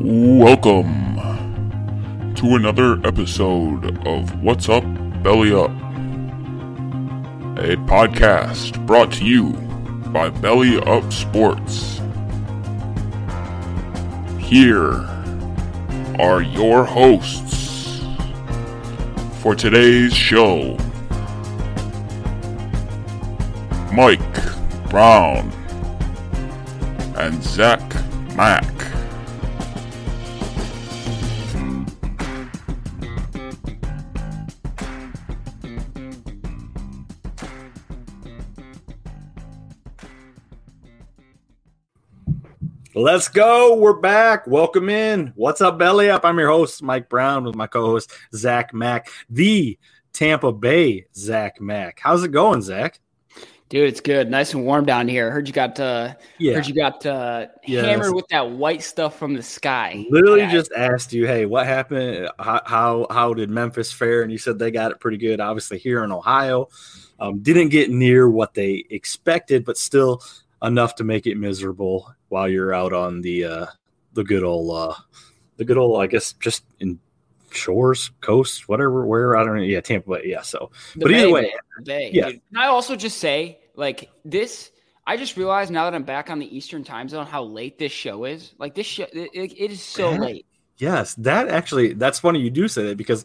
Welcome to another episode of What's Up, Belly Up, a podcast brought to you by Belly Up Sports. Here are your hosts for today's show Mike Brown and Zach Mack. Let's go. We're back. Welcome in. What's up, Belly Up? I'm your host, Mike Brown, with my co host, Zach Mack, the Tampa Bay Zach Mack. How's it going, Zach? Dude, it's good. Nice and warm down here. Heard you got uh Yeah. heard you got uh Yes. hammered with that white stuff from the sky. Literally I- just asked you, hey, what happened? How, how how did Memphis fare? And you said they got it pretty good. Obviously, here in Ohio, um, didn't get near what they expected, but still enough to make it miserable while you're out on the uh, the good old uh, the good old, I guess, just in shores, coast, whatever, where I don't know. Yeah, Tampa Bay. Yeah. So, the but either way, Bay, yeah. dude. Can I also just say, like this? I just realized now that I'm back on the Eastern time zone how late this show is. Like this show, it, it is so Yeah. late. Yes, that actually that's funny you do say that because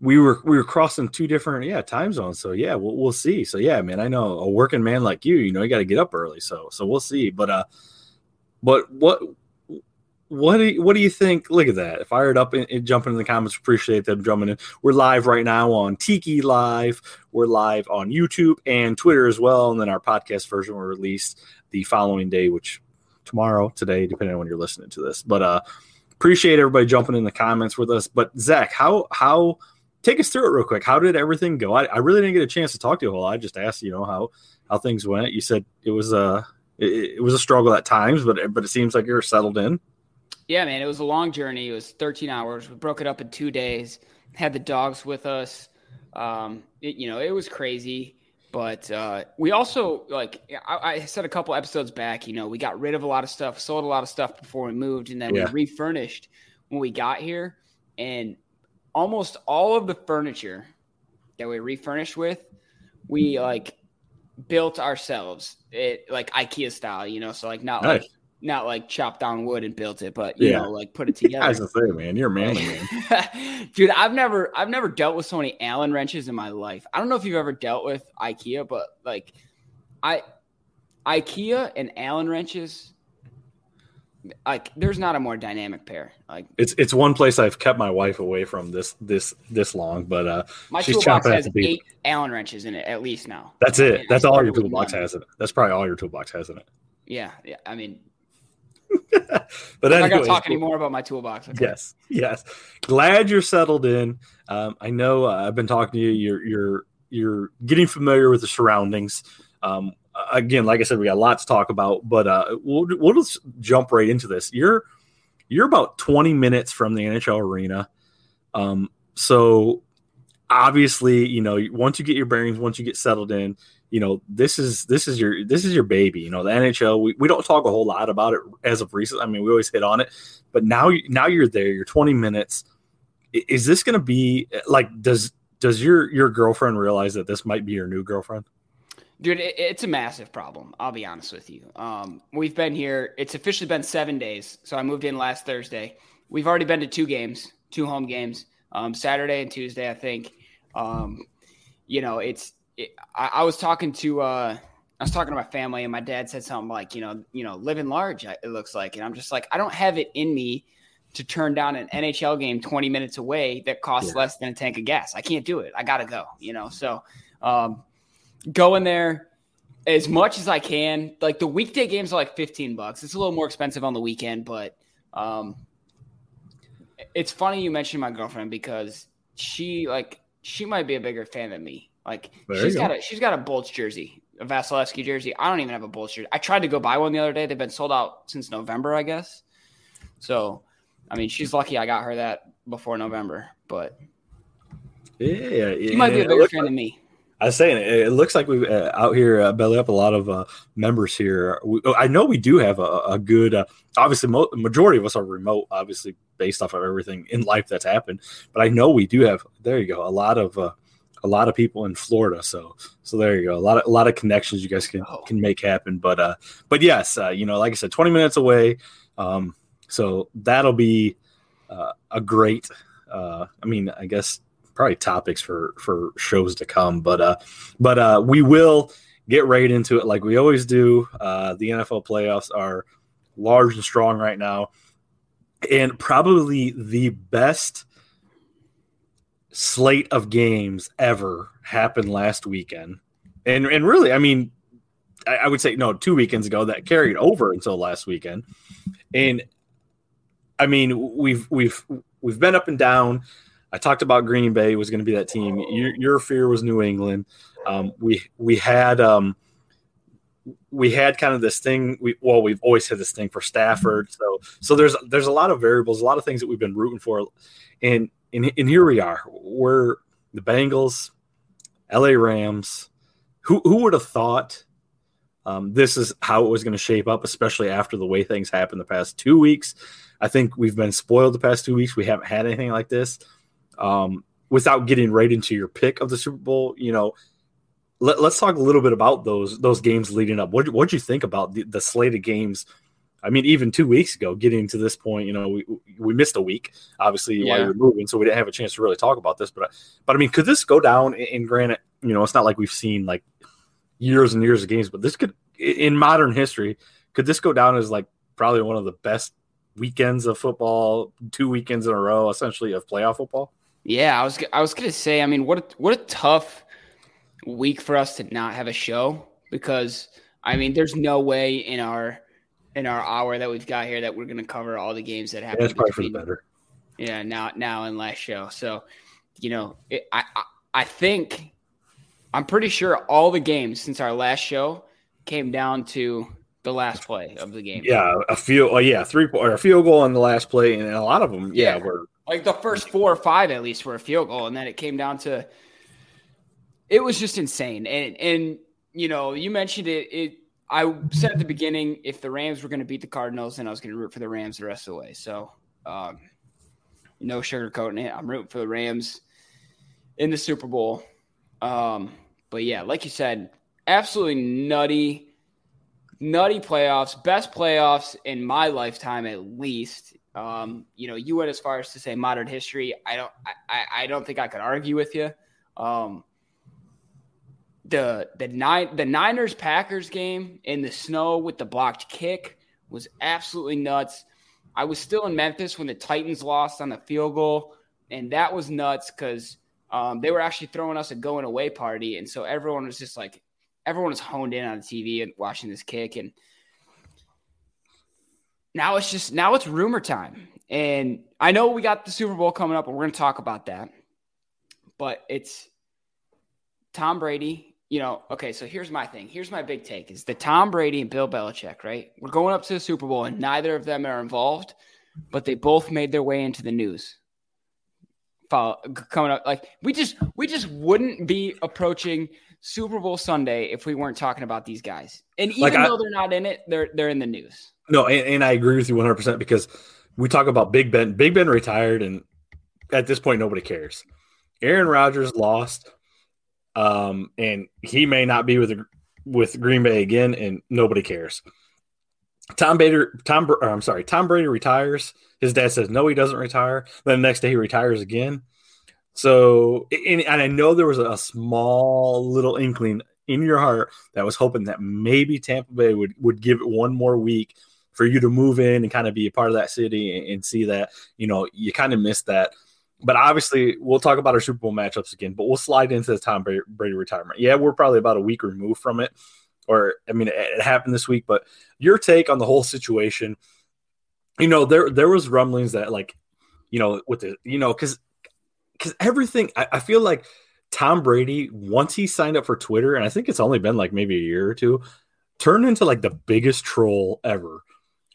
we were we were crossing two different yeah time zones. So yeah, we'll we'll see. So yeah, man, I know a working man like you, you know, you got to get up early. So so we'll see. But uh, but what what do you, what do you think? Look at that! Fired up and, and jumping in the comments. Appreciate them jumping in. We're live right now on Tiki Live. We're live on YouTube and Twitter as well. And then our podcast version will release the following day, which tomorrow, today, depending on when you're listening to this. But uh, appreciate everybody jumping in the comments with us. But Zach, how how take us through it real quick? How did everything go? I, I really didn't get a chance to talk to you a whole lot. I just asked, you know, how how things went. You said it was a it, it was a struggle at times, but but it seems like you're settled in. Yeah, man, it was a long journey. It was 13 hours. We broke it up in two days. Had the dogs with us. Um, it, you know, it was crazy. But uh, we also like I, I said a couple episodes back. You know, we got rid of a lot of stuff, sold a lot of stuff before we moved, and then Yeah. we refurnished when we got here. And almost all of the furniture that we refurnished with, we like built ourselves. It like IKEA style, you know. So like not Nice. like not like chopped down wood and built it, but you Yeah. know, like put it I was together. gonna say, man, you're a manly man. Dude, I've never I've never dealt with so many Allen wrenches in my life. I don't know if you've ever dealt with IKEA, but like I IKEA and Allen wrenches like there's not a more dynamic pair. Like It's it's one place I've kept my wife away from this this this long, but uh, my she's toolbox has bit. eight Allen wrenches in it at least now. That's I it. mean, That's all your toolbox has in it. That's probably all your toolbox has in it. Yeah, yeah. I mean, but I'm not gonna talk anymore about my toolbox. Okay. Yes, yes. Glad you're settled in. Um, I know uh, I've been talking to you. You're you're you're getting familiar with the surroundings. Um, again, like I said, we got a lot to talk about, but uh, we'll we'll just jump right into this. You're you're about 20 minutes from the NHL arena. Um, so obviously, you know, once you get your bearings, once you get settled in, you know, this is this is your this is your baby. You know, the NHL. We, we don't talk a whole lot about it as of recent. I mean, we always hit on it, but now now you're there. You're 20 minutes. Is this going to be like? Does does your your girlfriend realize that this might be your new girlfriend? Dude, it, it's a massive problem. I'll be honest with you. Um, we've been here. It's officially been seven days. So I moved in last Thursday. We've already been to two games, two home games, um, Saturday and Tuesday, I think. Um, you know, it's. It, I, I, was talking to. Uh, I was talking to my family, and my dad said something like, you know, you know, living large. It looks like, and I'm just like, I don't have it in me to turn down an NHL game 20 minutes away that costs yeah. less than a tank of gas. I can't do it. I gotta go. You know, so. Um, go in there as much as I can. Like the weekday games are like 15 bucks. It's a little more expensive on the weekend, but um, it's funny you mentioned my girlfriend because she like she might be a bigger fan than me. Like there she's got go. a she's got a Bolts jersey, a Vasilevskiy jersey. I don't even have a Bolts jersey. I tried to go buy one the other day. They've been sold out since November, I guess. So, I mean, she's lucky I got her that before November, but yeah, yeah, she might be a bigger fan than me. I was saying it, looks like we uh, out here uh, belly up a lot of uh, members here. We, I know we do have a, a good. Uh, obviously, mo- majority of us are remote, obviously based off of everything in life that's happened. But I know we do have. There you go. A lot of uh, a lot of people in Florida. So so there you go. A lot of a lot of connections you guys can oh. can make happen. But uh, but yes, uh, you know, like I said, twenty minutes away. Um, so that'll be uh, a great. Uh, I mean, I guess probably topics for for shows to come. But uh, but uh, we will get right into it like we always do. Uh, the NFL playoffs are large and strong right now, and probably the best slate of games ever happened last weekend. And and really, I mean, I, I would say no, two weekends ago that carried over until last weekend, and I mean, we've we've we've been up and down. I talked about Green Bay was going to be that team. Your, your fear was New England. Um, we we had um, we had kind of this thing. We well, we've always had this thing for Stafford. So so there's there's a lot of variables, a lot of things that we've been rooting for, and and, and here we are. We're the Bengals, L.A. Rams. Who who would have thought? Um, this is how it was going to shape up, especially after the way things happened the past two weeks. I think we've been spoiled the past two weeks. We haven't had anything like this. Um, without getting right into your pick of the Super Bowl, you know, let, us talk a little bit about those those games leading up. What what you think about the, the slate of games? I mean, even two weeks ago, getting to this point, you know, we we missed a week, obviously yeah. while you were moving, so we didn't have a chance to really talk about this. But but I mean, could this go down? And granted, you know, it's not like we've seen like years and years of games, but this could, in modern history, could this go down as like probably one of the best weekends of football, two weekends in a row, essentially of playoff football? Yeah, I was I was gonna say. I mean, what a, what a tough week for us to not have a show because I mean, there's no way in our in our hour that we've got here that we're gonna cover all the games that happen. Yeah, that's probably for the better. Yeah, now now and last show. So, you know, it, I, I I think I'm pretty sure all the games since our last show came down to the last play of the game. Yeah, a few. Oh, yeah, three or a field goal on the last play, and a lot of them, yeah, yeah were like the first four or five at least were a field goal, and then it came down to it was just insane. And and you know, you mentioned it. It I said at the beginning if the Rams were going to beat the Cardinals, then I was going to root for the Rams the rest of the way. So, um, no sugarcoating it. I'm rooting for the Rams in the Super Bowl. Um, but yeah, like you said, absolutely nutty, nutty playoffs, best playoffs in my lifetime at least. Um, you know, you went as far as to say modern history. I don't, I, I don't think I could argue with you. Um, the the nine the Niners Packers game in the snow with the blocked kick was absolutely nuts. I was still in Memphis when the Titans lost on the field goal, and that was nuts because um, they were actually throwing us a going away party, and so everyone was just like everyone was honed in on the TV and watching this kick and now it's just now it's rumor time. And I know we got the Super Bowl coming up, and we're going to talk about that. But it's Tom Brady. You know, okay. So here's my thing. Here's my big take: is the Tom Brady and Bill Belichick. Right? We're going up to the Super Bowl, and neither of them are involved, but they both made their way into the news. Follow, coming up, like we just we just wouldn't be approaching Super Bowl Sunday if we weren't talking about these guys. And even Like, I- though they're not in it, they're they're in the news. No, and, and I agree with you 100 percent because we talk about Big Ben. Big Ben retired, and at this point, nobody cares. Aaron Rodgers lost, um, and he may not be with with Green Bay again, and nobody cares. Tom Bader, Tom, I'm sorry, Tom Brady retires. His dad says no, he doesn't retire. Then the next day he retires again. So, and, I know there was a small little inkling in your heart that was hoping that maybe Tampa Bay would would give it one more week for you to move in and kind of be a part of that city and, and see that you know you kind of missed that. But obviously, we'll talk about our Super Bowl matchups again. But we'll slide into the Tom Brady, Brady retirement. Yeah, we're probably about a week removed from it, or I mean, it, it happened this week. But your take on the whole situation? You know, there there was rumblings that like, you know, with the you know, because because everything I, I feel like Tom Brady once he signed up for Twitter, and I think it's only been like maybe a year or two, turned into like the biggest troll ever.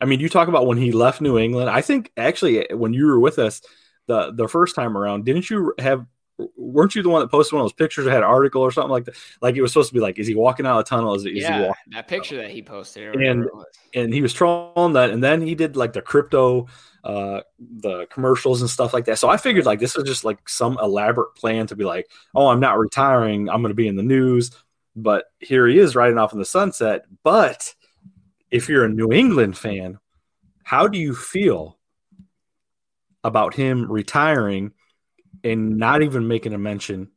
I mean, you talk about when he left New England. I think actually when you were with us the the first time around, didn't you have? Weren't you the one that posted one of those pictures that had an article or something like that? Like it was supposed to be like, is he walking out of the tunnel? Is, is he yeah, walking? that picture that he posted. And- it was. and he was trolling that, and then he did like the crypto, uh, the commercials and stuff like that. So I figured like this is just like some elaborate plan to be like, oh, I'm not retiring, I'm going to be in the news. But here he is riding off in the sunset. But if you're a New England fan, how do you feel about him retiring and not even making a mention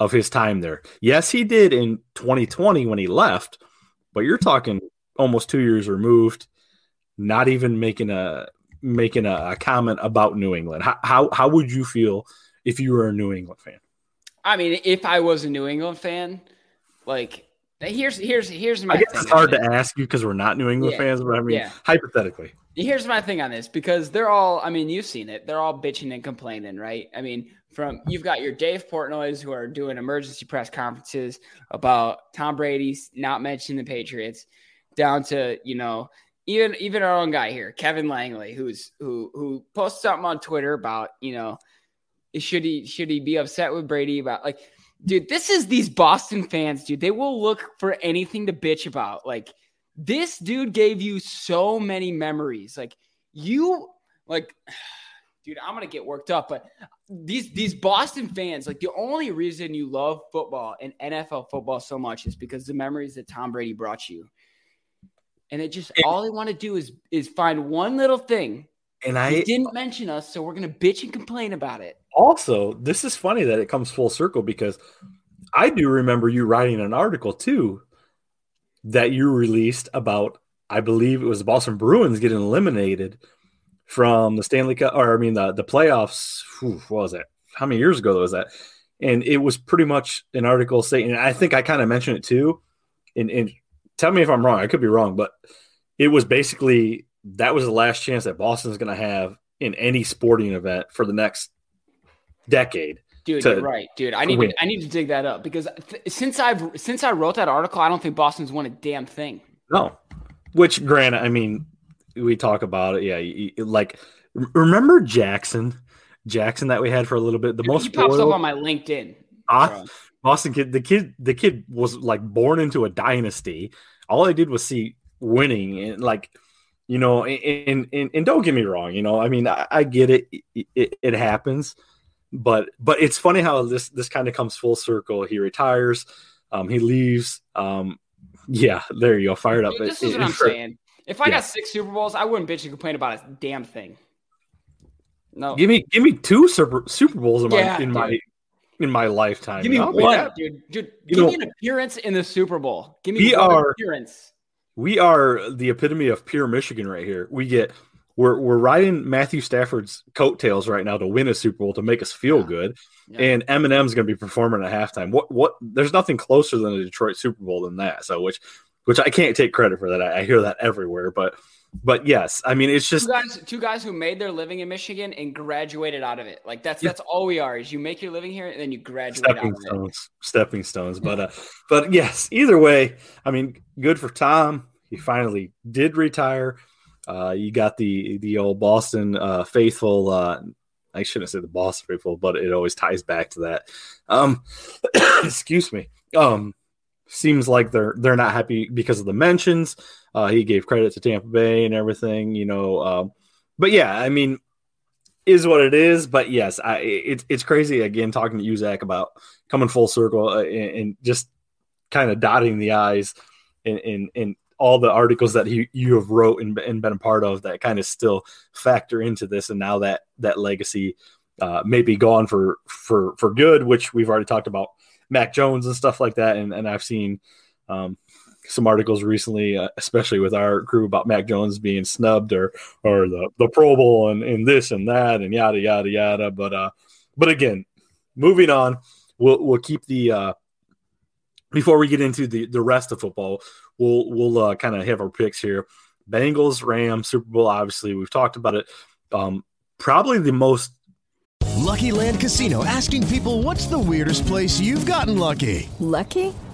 of his time there? Yes, he did in 2020 when he left, but you're talking almost two years removed, not even making a making a, a comment about New England. How, how how would you feel if you were a New England fan? I mean, if I was a New England fan, like here's here's here's my I guess it's hard to ask you because we're not New England Yeah, fans, but I mean yeah. hypothetically. Here's my thing on this because they're all, I mean, you've seen it. They're all bitching and complaining, right? I mean, from you've got your Dave Portnoy's who are doing emergency press conferences about Tom Brady's not mentioning the Patriots, down to, you know, even even our own guy here, Kevin Langley, who's who who posts something on Twitter about, you know, should he should he be upset with Brady about like dude, this is these Boston fans, dude. They will look for anything to bitch about. Like this dude gave you so many memories. Like you like dude, I'm gonna get worked up, but these these Boston fans, like the only reason you love football and NFL football so much is because the memories that Tom Brady brought you. And it just all they want to do is is find one little thing. And He I didn't mention us, so we're gonna bitch and complain about it. also this is funny that it comes full circle because I do remember you writing an article too that you released about I believe it was the Boston Bruins getting eliminated from the Stanley Cup or I mean the the playoffs. Whew, what was that? How many years ago was that? And it was pretty much an article saying, I think I kind of mentioned it too. And, and tell me if I'm wrong. I could be wrong, but it was basically that was the last chance that Boston's going to have in any sporting event for the next decade. Dude, to- you're right, dude. I need win. to, I need to dig that up because th- since I've since I wrote that article, I don't think Boston's won a damn thing. No, which granted, I mean, we talk about it. Yeah, you- you- like remember Jackson, Jackson that we had for a little bit. The most he pops up on my LinkedIn. Ah, bro. Boston kid. The kid, the kid was like born into a dynasty. All I did was see winning, and like you know, and and, and don't get me wrong. You know, I mean, I, I get. It, it. it happens, but but it's funny how this this kind of comes full circle. He retires. Um, he leaves. Um, yeah, there you go. Fired up. Dude, this It- is it- what I'm saying. If I yeah. got six Super Bowls, I wouldn't bitch and complain about a damn thing. No, Give me give me two Super Super Bowls in my Yeah, in my in my lifetime. give me I'll one, dude. Dude, You give know- me an appearance in the Super Bowl. Give me We one are- appearance. We are the epitome of pure Michigan right here. We get we're we're riding Matthew Stafford's coattails right now to win a Super Bowl to make us feel Yeah. good. Yeah. And Eminem's going to be performing at halftime. What what? There's nothing closer than a Detroit Super Bowl than that. So which which I can't take credit for that. I, I hear that everywhere, but but yes, I mean it's just two guys, two guys who made their living in Michigan and graduated out of it. Like that's yeah. that's all we are. Is you make your living here and then you graduate stepping stones, stepping stones. But uh, but yes, either way, I mean, good for Tom. He finally did retire. Uh, you got the the old Boston uh, faithful. Uh, I shouldn't say the Boston faithful, but it always ties back to that. Um, excuse me. Um, seems like they're they're not happy because of the mentions. Uh, he gave credit to Tampa Bay and everything, you know. Um, but yeah, I mean, is what it is. But yes, I it's it's crazy again talking to you Zach about coming full circle uh, and, and, just kind of dotting the i's and, in, in all the articles that he, you have wrote and, and been a part of that kind of still factor into this and now that that legacy uh, may be gone for for for good which we've already talked about Mac Jones and stuff like that. And, and I've seen um, some articles recently, uh, especially with our crew about Mac Jones being snubbed or or the, the Pro Bowl and, and this and that and yada yada yada. But uh, but again, moving on, we'll we'll keep the uh, before we get into the the rest of football, we'll we'll uh, kind of have our picks here. Bengals, Rams, Super Bowl. Obviously, we've talked about it. Um, probably the most Lucky Land Casino asking people what's the weirdest place you've gotten lucky? Lucky?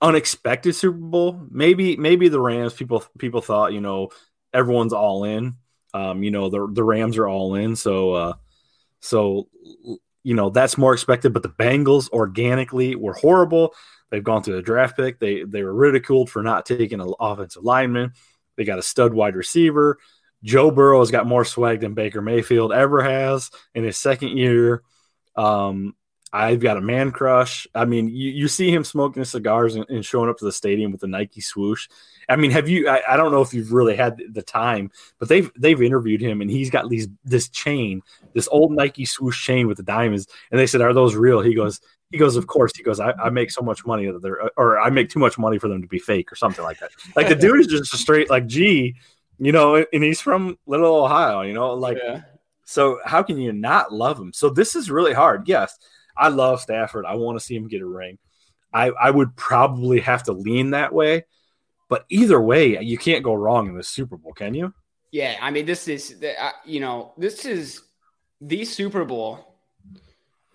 unexpected Super Bowl. Maybe maybe the Rams people people thought you know everyone's all in. Um, you know the the Rams are all in, so uh, so you know that's more expected. But the Bengals organically were horrible. They've gone through the draft pick. They they were ridiculed for not taking an offensive lineman. They got a stud wide receiver. Joe Burrow has got more swag than Baker Mayfield ever has in his second year. Um, I've got a man crush. I mean, you, you see him smoking his cigars and, and, showing up to the stadium with the Nike swoosh. I mean, have you? I, I, don't know if you've really had the time, but they've they've interviewed him and he's got these this chain, this old Nike swoosh chain with the diamonds. And they said, "Are those real?" He goes, "He goes, of course." He goes, "I, I make so much money that they're, or I make too much money for them to be fake, or something like that." Like the dude is just a straight like, "Gee," you know, and he's from Little Ohio, you know, like. Yeah. So how can you not love him? So this is really hard. Yes, I love Stafford. I want to see him get a ring. I, I would probably have to lean that way, but either way, you can't go wrong in the Super Bowl, can you? Yeah, I mean, this is you know, this is the Super Bowl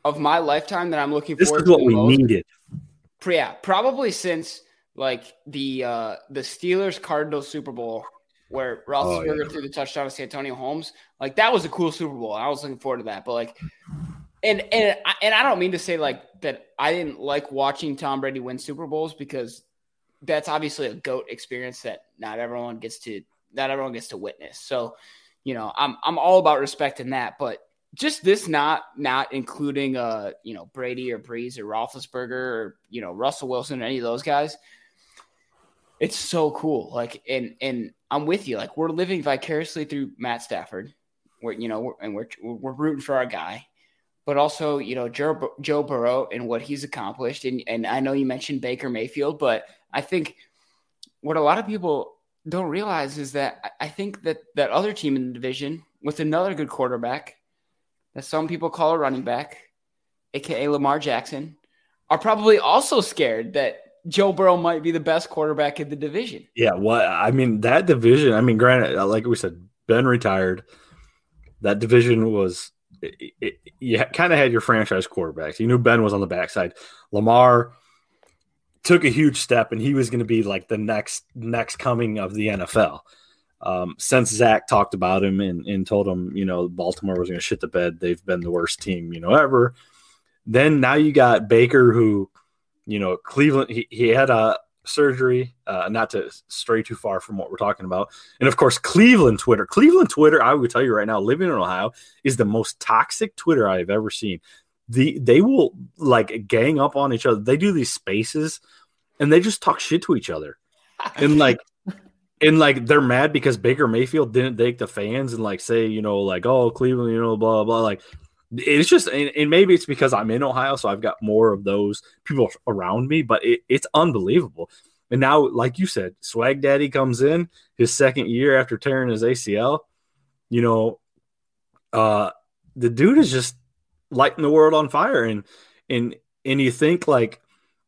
of my lifetime that I'm looking this forward. This is what we most. needed. Yeah, probably since like the uh the Steelers Cardinals Super Bowl where Roethlisberger oh, yeah. threw the touchdown to Santonio Holmes. Like that was a cool Super Bowl. I was looking forward to that. But like and and and I don't mean to say like that I didn't like watching Tom Brady win Super Bowls because that's obviously a goat experience that not everyone gets to not everyone gets to witness. So, you know, I'm I'm all about respecting that, but just this not not including uh you know Brady or Brees or Roethlisberger or you know Russell Wilson or any of those guys. It's so cool. Like and and I'm with you. Like we're living vicariously through Matt Stafford. We're you know we're, and we're we're rooting for our guy but also you know Joe, Joe Burrow and what he's accomplished. And and I know you mentioned Baker Mayfield, but I think what a lot of people don't realize is that I think that that other team in the division with another good quarterback that some people call a running back, aka Lamar Jackson, are probably also scared that Joe Burrow might be the best quarterback in the division. Yeah, well, I mean that division. I mean, granted, like we said, Ben retired. That division was it, you kind of had your franchise quarterbacks. You knew Ben was on the backside. Lamar took a huge step, and he was going to be like the next next coming of the NFL. um, since Zach talked about him and, and told him, you know, Baltimore was going to shit the bed, they've been the worst team, you know, ever. Then now you got Baker, who, you know, Cleveland, he, he had a surgery, uh, not to stray too far from what we're talking about. And of course, Cleveland Twitter. Cleveland Twitter, I would tell you right now, living in Ohio, is the most toxic Twitter I've ever seen. The they will like gang up on each other. They do these spaces and they just talk shit to each other. And like and like they're mad because Baker Mayfield didn't take the fans and like say, you know, like, oh, Cleveland, you know, blah, blah. Like it's just, and, and maybe it's because I'm in Ohio, so I've got more of those people around me, but it, it's unbelievable. And now, like you said, Swag Daddy comes in his second year after tearing his ACL. You know, uh, the dude is just lighting the world on fire, and and and you think like,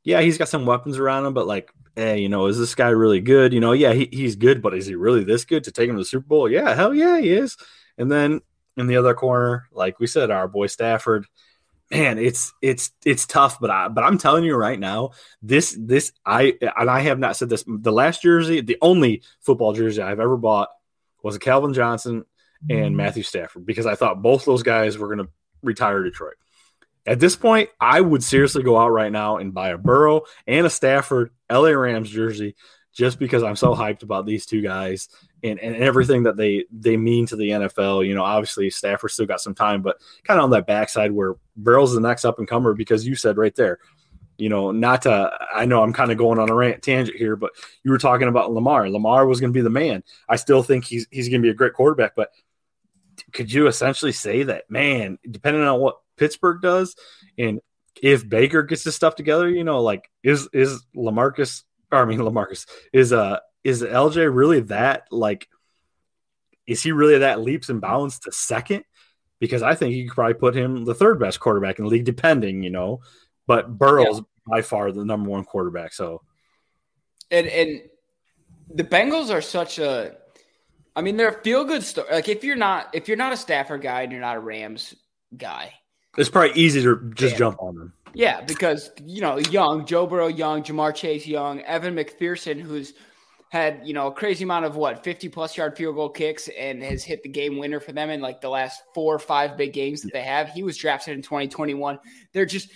yeah, he's got some weapons around him, but like hey, you know, is this guy really good? You know, yeah, he, he's good, but is he really this good to take him to the Super Bowl? Yeah, hell yeah, he is. And then in the other corner, like we said, our boy Stafford, man, it's it's it's tough, but I but I'm telling you right now, this this I and I have not said this. The last jersey, the only football jersey I've ever bought was a Calvin Johnson and mm. Matthew Stafford because I thought both those guys were going to retire Detroit. At this point, I would seriously go out right now and buy a Burrow and a Stafford LA Rams jersey just because I'm so hyped about these two guys and, and everything that they they mean to the NFL. You know, obviously Stafford still got some time, but kind of on that backside where Burrow's the next up and comer because you said right there, you know, not to I know I'm kind of going on a rant tangent here, but you were talking about Lamar. Lamar was going to be the man. I still think he's he's going to be a great quarterback, but could you essentially say that, man, depending on what Pittsburgh does. And if Baker gets his stuff together, you know, like is is Lamarcus or I mean Lamarcus is uh is LJ really that like is he really that leaps and bounds to second? Because I think you could probably put him the third best quarterback in the league, depending, you know. But Burrow's yeah. by far the number one quarterback. So and and the Bengals are such a I mean, they're a feel good story. Like if you're not if you're not a Stafford guy and you're not a Rams guy, it's probably easy to just yeah. jump on them. Yeah, because you know, young Joe Burrow, young Ja'Marr Chase, young Evan McPherson, who's had you know a crazy amount of what 50 plus yard field goal kicks and has hit the game winner for them in like the last four or five big games that they have. He was drafted in 2021. They're just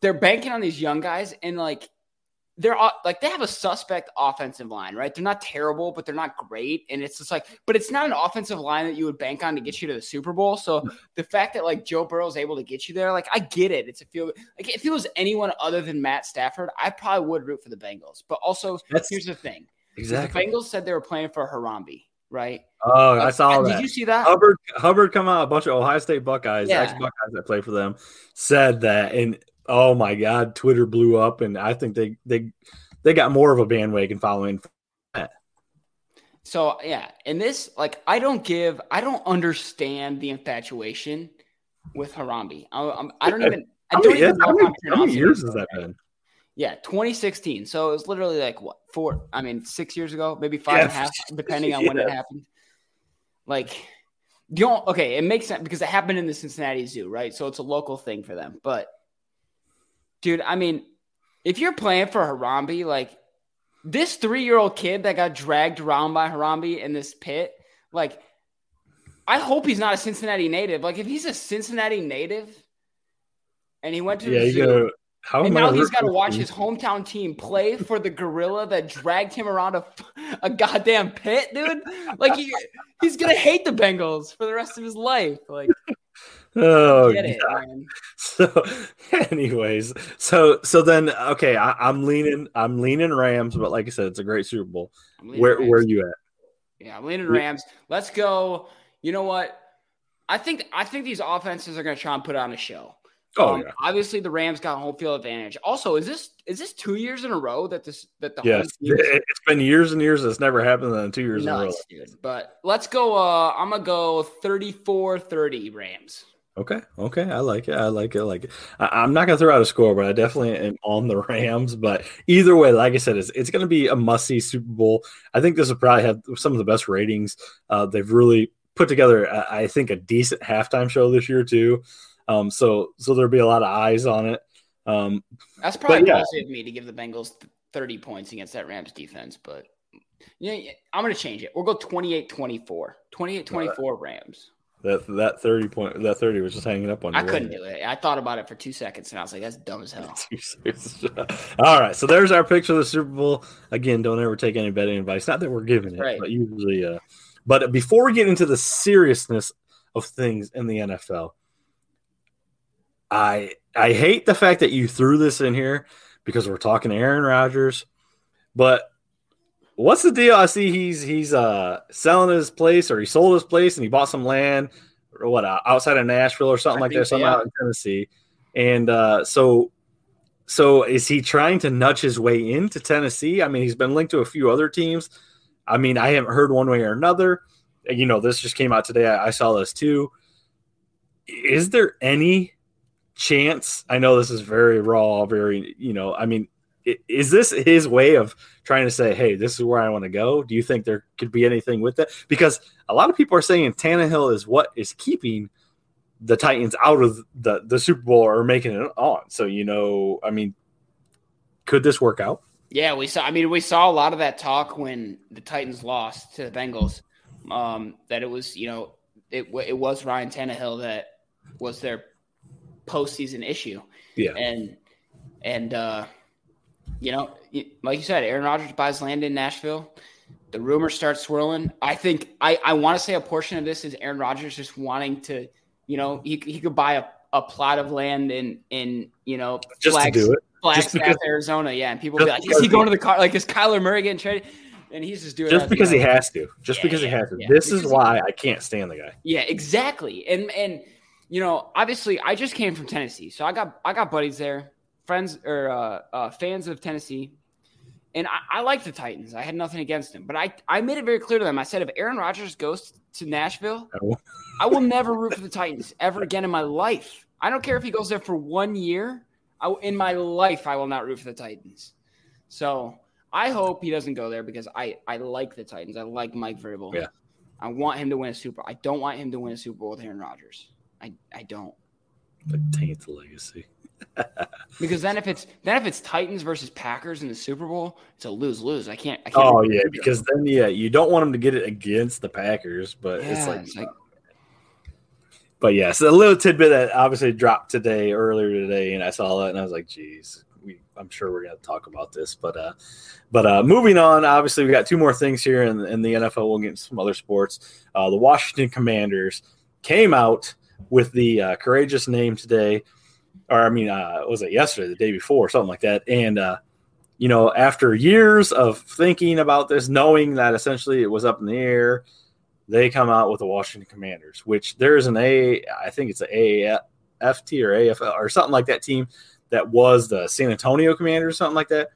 they're banking on these young guys and like they're like they have a suspect offensive line, right? They're not terrible, but they're not great. And it's just like, but it's not an offensive line that you would bank on to get you to the Super Bowl. So the fact that like Joe Burrow is able to get you there, like I get it. It's a feel like if it was anyone other than Matt Stafford, I probably would root for the Bengals. But also, That's, here's the thing: exactly, the Bengals said they were playing for Harambe, right? Oh, I uh, saw did that. Did you see that? Hubbard Hubbard come out a bunch of Ohio State Buckeyes, yeah. ex Buckeyes that play for them, said that, and oh my god, Twitter blew up, and I think they they they got more of a bandwagon following. So yeah, and this like I don't give, I don't understand the infatuation with Harambe. I, I don't even. I don't even how, many, how many years has that been? Yeah, 2016. So it was literally like what four? I mean, six years ago, maybe five and a half, depending on yeah. when it happened. Like, you don't. Okay, it makes sense because it happened in the Cincinnati Zoo, right? So it's a local thing for them. But, dude, I mean, if you're playing for Harambe, like this three year old kid that got dragged around by Harambe in this pit, like I hope he's not a Cincinnati native. Like if he's a Cincinnati native and he went to yeah, the zoo, how and now he's got to watch his hometown team play for the gorilla that dragged him around a, a goddamn pit, dude. Like he, he's gonna hate the Bengals for the rest of his life. Like Oh, get it, man. So, anyways, so so then okay, I, am leaning, I'm leaning Rams, but like I said, it's a great Super Bowl. Where Rams. where are you at? Yeah, I'm leaning Rams. Let's go. You know what? I think I think these offenses are going to try and put on a show. Oh um, yeah. Obviously, the Rams got home field advantage. Also, is this is this two years in a row that this that the yes it's been years and years. It's never happened in two years Nuts, in a row. Dude. But let's go. Uh, I'm gonna go 34-30 Rams. Okay, okay, I like it. I like it. I like it. I, am not gonna throw out a score, but I definitely am on the Rams. But either way, like I said, it's, it's gonna be a must see Super Bowl. I think this will probably have some of the best ratings. Uh, they've really put together, I think, a decent halftime show this year too. Um, so so there'll be a lot of eyes on it. Um, That's probably yeah. of me to give the Bengals 30 points against that Rams defense, but Yeah, yeah, I'm going to change it. We'll go 28 24. 28 24 Rams. That that thirty point that thirty was just hanging up on you. I couldn't do it. I thought about it for two seconds and I was like, that's dumb as hell. All right, so there's our picks for the Super Bowl. Again, don't ever take any betting advice. Not that we're giving it, Right. but usually. Uh, but before we get into the seriousness of things in the NFL, I I hate the fact that you threw this in here because we're talking to Aaron Rodgers, but what's the deal? I see he's he's uh selling his place or he sold his place and he bought some land or what uh, outside of Nashville or something I like that, so, something out in Tennessee. And uh, so so is he trying to nudge his way into Tennessee? I mean, he's been linked to a few other teams. I mean, I haven't heard one way or another. You know, this just came out today. I, I saw this too. Is there any chance? I know this is very raw, very, you know, I mean, is this his way of trying to say, hey, this is where I want to go? Do you think there could be anything with that? Because a lot of people are saying Tannehill is what is keeping the Titans out of the, the Super Bowl or making it on. So, you know, I mean, could this work out? Yeah, we saw. I mean, we saw a lot of that talk when the Titans lost to the Bengals. Um, that it was, you know, it it was Ryan Tannehill that was their postseason issue, Yeah. and and uh, you know, like you said, Aaron Rodgers buys land in Nashville. The rumors start swirling. I think I I want to say a portion of this is Aaron Rodgers just wanting to, you know, he he could buy a, a plot of land in in you know Just to do it. Just Flagstaff, because- Arizona. Yeah, and people be like, "Is he going to the car? Like, is Kyler Murray getting traded?" And he's just doing it Just because he has to. Just Yeah, because he has to. yeah. This is why I can't stand the guy. Yeah, exactly. And and you know, obviously, I just came from Tennessee, so I got I got buddies there, friends or uh, uh, fans of Tennessee, and I, I like the Titans. I had nothing against them, but I I made it very clear to them. I said, if Aaron Rodgers goes to Nashville, I will never root for the Titans ever again in my life. I don't care if he goes there for one year. I, in my life, I will not root for the Titans. So I hope he doesn't go there because I, I like the Titans. I like Mike Vrabel. Yeah. I want him to win a Super. I don't want him to win a Super Bowl with Aaron Rodgers. I, I don't But taint the legacy. because then if it's then if it's Titans versus Packers in the Super Bowl, it's a lose lose. I can't. I can't Oh yeah, because then yeah, you don't want them to get it against the Packers, but it's like, it's like- but yeah, so a little tidbit that obviously dropped today earlier today, and I saw that and I was like, geez, we, I'm sure we're gonna talk about this, but uh, but uh, moving on, obviously we got two more things here in, in the NFL. We'll get into some other sports. Uh, the Washington Commanders came out with the uh, courageous name today, or I mean, uh, was it yesterday, the day before, something like that, and uh, you know, after years of thinking about this, knowing that essentially it was up in the air, they come out with the Washington Commanders, which there is an A, I think it's an AFT or AFL or something like that team that was the San Antonio Commanders, something like that.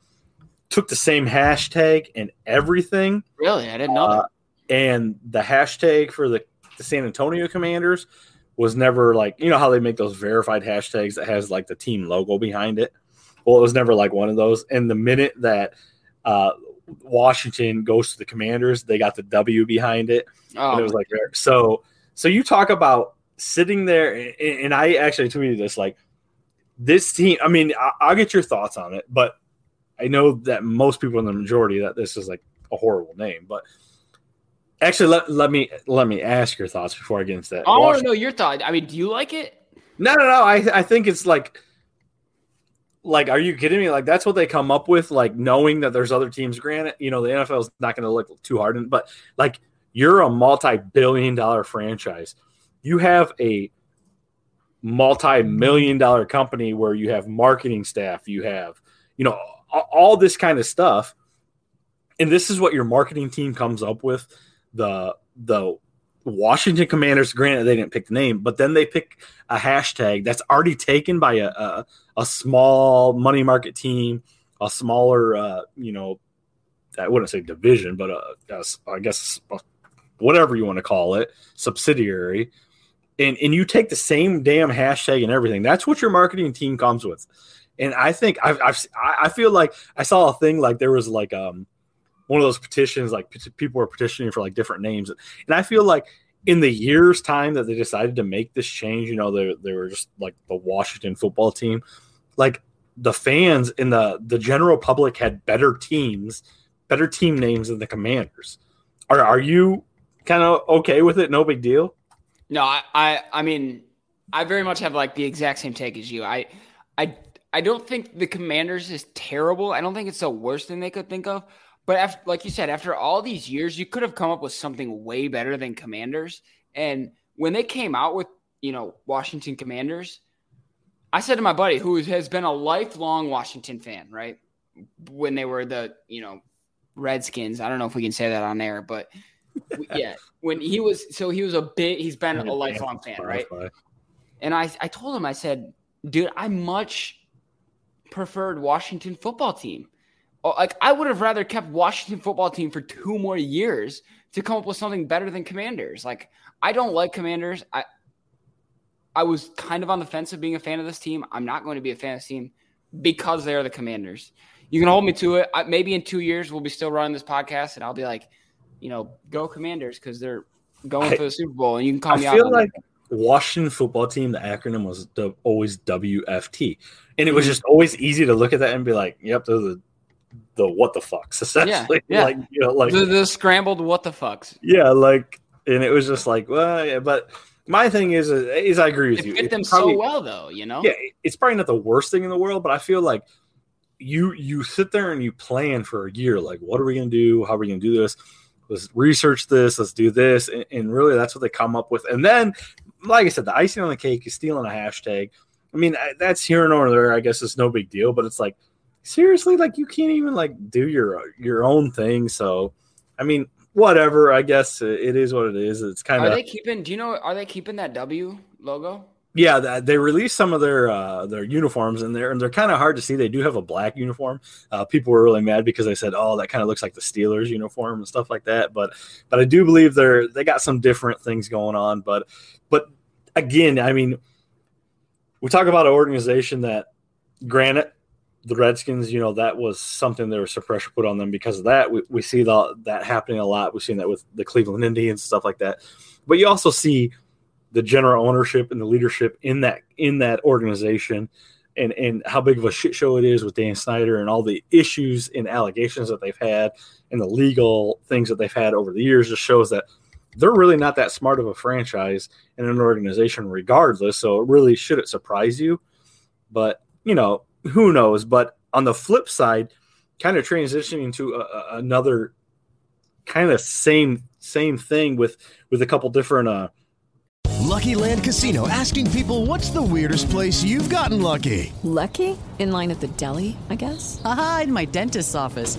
Took the same hashtag and everything. really, I didn't know Uh, that. and the hashtag for the, the San Antonio Commanders was never like you know how they make those verified hashtags that has like the team logo behind it. Well, it was never like one of those. And the minute that uh, Washington goes to the Commanders, they got the W behind it. Oh, and it was like. So so you talk about sitting there, and, and I actually tweeted this like this team. I mean, I, I'll get your thoughts on it, but I know that most people in the majority that this is like a horrible name, but actually let, let me let me ask your thoughts before I get into that. I want to know your thought. I mean, do you like it? no, no, no. I I think it's like like are you kidding me? Like that's what they come up with, like knowing that there's other teams. Granted, you know the NFL is not going to look too hard, in, but like you're a multi-billion dollar franchise. You have a multi-million dollar company where you have marketing staff, you have you know all this kind of stuff, and this is what your marketing team comes up with. The the Washington Commanders, granted they didn't pick the name, but then they pick a hashtag that's already taken by a a, a small money market team, a smaller, uh, you know, I wouldn't say division, but a, a, I guess a, whatever you want to call it, subsidiary, and and you take the same damn hashtag and everything. That's what your marketing team comes with, and I think I've, I've I feel like I saw a thing like there was like um one of those petitions like people were petitioning for like different names and i feel like in the years time that they decided to make this change you know they, they were just like the washington football team like the fans and the the general public had better teams better team names than the Commanders. Are are you kind of okay with it? No big deal. No, I, I, I mean, I very much have like the exact same take as you. I, I, I don't think the Commanders is terrible. I don't think it's the worst thing they could think of. But after, like you said, after all these years, you could have come up with something way better than Commanders. And when they came out with, you know, Washington Commanders, I said to my buddy, who has been a lifelong Washington fan, right? When they were the, you know, Redskins. I don't know if we can say that on air, but yeah, when he was so he was a bit he's been a lifelong fan, right? And I I told him I said, dude, I much preferred Washington football team. Oh, like I would have rather kept Washington football team for two more years to come up with something better than Commanders. Like I don't like Commanders. I I was kind of on the fence of being a fan of this team. I'm not going to be a fan of this team because they are the Commanders. You can hold me to it. I, maybe in two years we'll be still running this podcast, and I'll be like, you know, go Commanders because they're going for the Super Bowl, and you can call I me out. I feel like Washington football team. The acronym was the, always WFT, and it was mm-hmm. just always easy to look at that and be like, "Yep, they're the the what the fucks." Essentially, yeah. like you know, like the, the scrambled what the fucks. yeah, like, and it was just like, well, yeah, but my thing is, is I agree with It you. fit It's them probably- so well, though. You know. yeah, it's probably not the worst thing in the world, but I feel like you you sit there and you plan for a year, like what are we gonna do? How are we gonna do this? Let's research this. Let's do this, and, and really that's what they come up with. And then, like I said, the icing on the cake is stealing a hashtag. I mean, that's here and over there. I guess it's no big deal, but it's like seriously, like you can't even like do your your own thing. So, I mean, whatever. I guess it is what it is. It's kind of. Are they keeping? Do you know? Are they keeping that W logo? yeah, they released some of their uh, their uniforms in they're and they're kind of hard to see. They do have a black uniform. Uh, people were really mad because they said, "Oh, that kind of looks like the Steelers uniform and stuff like that." But but I do believe they're they got some different things going on. But but again, I mean, we talk about an organization that, granted, the Redskins, you know, that was something there was some pressure put on them because of that. We, we see the, that happening a lot. We've seen that with the Cleveland Indians and stuff like that. But you also see the general ownership and the leadership in that in that organization and and how big of a shit show it is with Dan Snyder and all the issues and allegations that they've had and the legal things that they've had over the years just shows that they're really not that smart of a franchise and an organization regardless so it really shouldn't surprise you but you know who knows but on the flip side kind of transitioning to a, a- another kind of same same thing with with a couple different uh Lucky Land Casino asking people what's the weirdest place you've gotten lucky? Lucky? In line at the deli, I guess? Aha, in my dentist's office.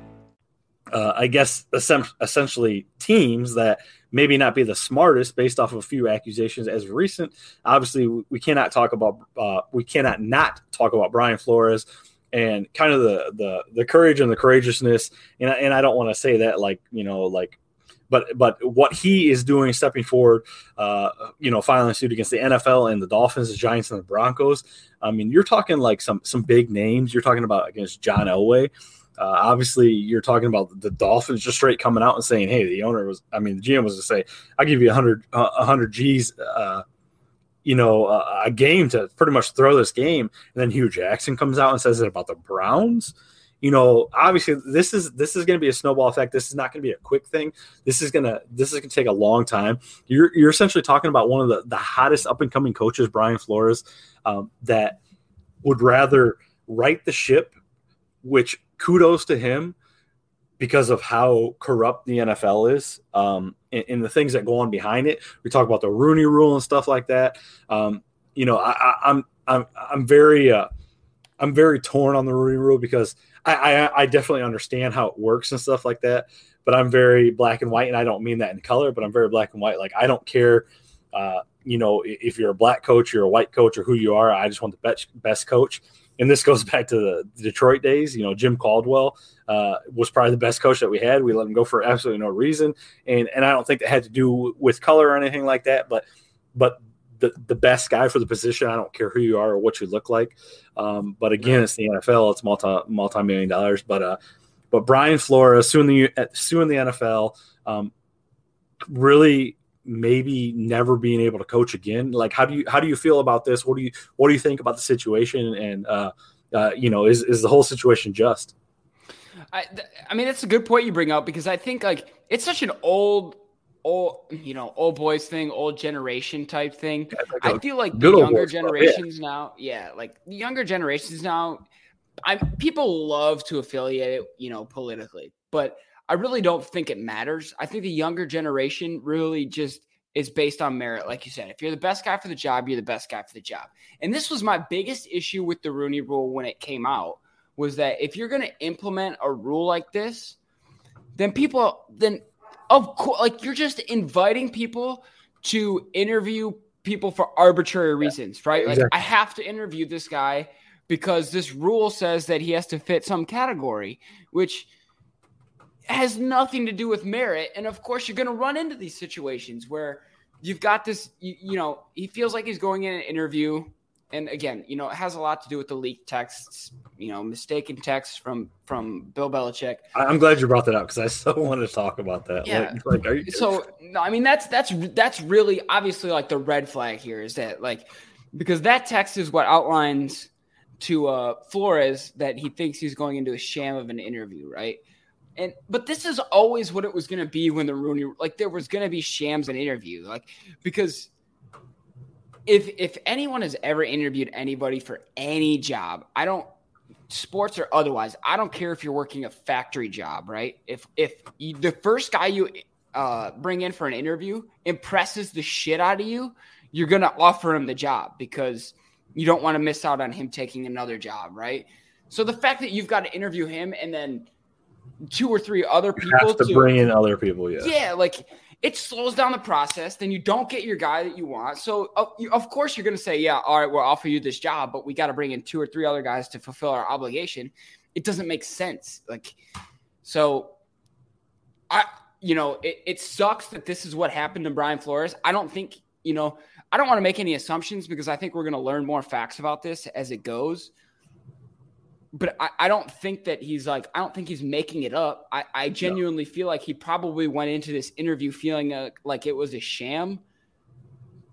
uh, I guess essentially teams that maybe not be the smartest based off of a few accusations as recent. Obviously, we- cannot talk about uh, we cannot not talk about Brian Flores and kind of the the the courage and the courageousness. And I, and I don't want to say that like you know like. But, but what he is doing, stepping forward, uh, you know, filing suit against the NFL and the Dolphins, the Giants, and the Broncos. I mean, you're talking like some some big names. You're talking about against John Elway. Uh, obviously, you're talking about the Dolphins just straight coming out and saying, "Hey, the owner was." I mean, the GM was to say, "I'll give you a hundred, uh, hundred G's, uh, you know, uh, a game to pretty much throw this game." And then Hue Jackson comes out and says it about the Browns. You know, obviously, this is this is going to be a snowball effect. This is not going to be a quick thing. This is gonna this is going to take a long time. You're you're essentially talking about one of the the hottest up and coming coaches, Brian Flores, um, that would rather right the ship, which kudos to him because of how corrupt the NFL is um, and, and the things that go on behind it. We talk about the Rooney Rule and stuff like that. Um, you know, I, I, I'm I'm I'm very uh, I'm very torn on the Rooney Rule because I, I I definitely understand how it works and stuff like that, but I'm very black and white, and I don't mean that in color, but I'm very black and white. Like I don't care. Uh, you know, if you're a black coach, you're a white coach, or who you are. I just want the best best coach. And this goes back to the Detroit days. You know, Jim Caldwell uh, was probably the best coach that we had. We let him go for absolutely no reason, and and I don't think that had to do with color or anything like that. But but the, the best guy for the position. I don't care who you are or what you look like. Um, but again, it's the NFL. It's multi multi million dollars. But uh, but Brian Flores suing the suing the NFL. Um, really maybe never being able to coach again. Like, how do you how do you feel about this? What do you what do you think about the situation? And uh, uh, you know, is is the whole situation just? I I mean, it's a good point you bring up because I think like it's such an old old you know old boys thing old generation type thing like i feel like the younger generations yeah. now yeah like the younger generations now i people love to affiliate it you know politically but i really don't think it matters i think the younger generation really just is based on merit like you said if you're the best guy for the job you're the best guy for the job and this was my biggest issue with the rooney rule when it came out was that if you're going to implement a rule like this then people then of course, like you're just inviting people to interview people for arbitrary reasons, right? Like exactly. I have to interview this guy because this rule says that he has to fit some category, which has nothing to do with merit. And of course, you're going to run into these situations where you've got this, you, you know, he feels like he's going in an interview and again, you know, it has a lot to do with the leaked texts, you know, mistaken texts from from Bill Belichick. I'm glad you brought that up because I so wanted to talk about that. Yeah. Like, like you- so no, I mean that's that's that's really obviously like the red flag here is that like because that text is what outlines to uh Flores that he thinks he's going into a sham of an interview, right? And but this is always what it was going to be when the Rooney like there was going to be shams in interview, like because if if anyone has ever interviewed anybody for any job, I don't sports or otherwise, I don't care if you're working a factory job, right? If if you, the first guy you uh, bring in for an interview impresses the shit out of you, you're gonna offer him the job because you don't want to miss out on him taking another job, right? So the fact that you've got to interview him and then two or three other people to, to, bring in other people, yeah, yeah, like it slows down the process. Then you don't get your guy that you want. So, uh, you, of course, you're going to say, yeah, all right, we'll offer you this job, but we got to bring in two or three other guys to fulfill our obligation. It doesn't make sense. Like, so I, you know, it, it sucks that this is what happened to Brian Flores. I don't think, you know, I don't want to make any assumptions because I think we're going to learn more facts about this as it goes but I, I, don't think that he's like I don't think he's making it up. I, I genuinely no. feel like he probably went into this interview feeling uh, like it was a sham.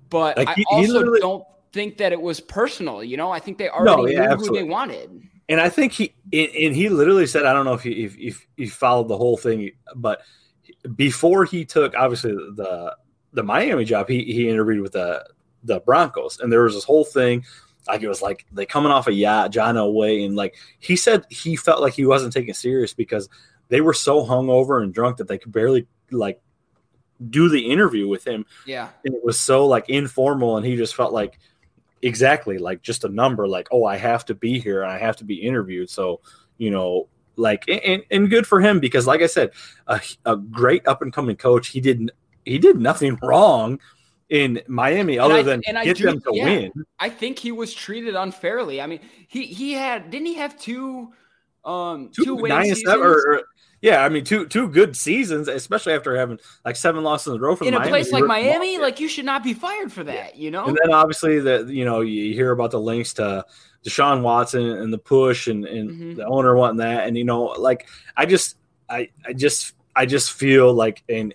But like he, I also don't think that it was personal. You know, I think they already no, yeah, knew absolutely. who they wanted. And I think he and he literally said, I don't know if he if, if he followed the whole thing, but before he took obviously the the Miami job, he he interviewed with the the Broncos, and there was this whole thing like it was like they coming off a yacht, John Elway, and like he said he felt like he wasn't taken serious because they were so hungover and drunk that they could barely like do the interview with him. Yeah. And it was so like informal and he just felt like exactly like just a number, like, oh, I have to be here and I have to be interviewed. So, you know, like and, and good for him because like I said, a, a great up and coming coach. He didn't he did nothing wrong in Miami other I, than get do, them to yeah, win. I think he was treated unfairly. I mean, he he had didn't he have two um two, two nine seven, or, yeah, I mean two two good seasons, especially after having like seven losses in a row from in Miami. a place like Miami. Like you should not be fired for that, you know. And then obviously that you know you hear about the links to Deshaun Watson and the push and and mm-hmm. the owner wanting that, and you know like I just I I just I just feel like and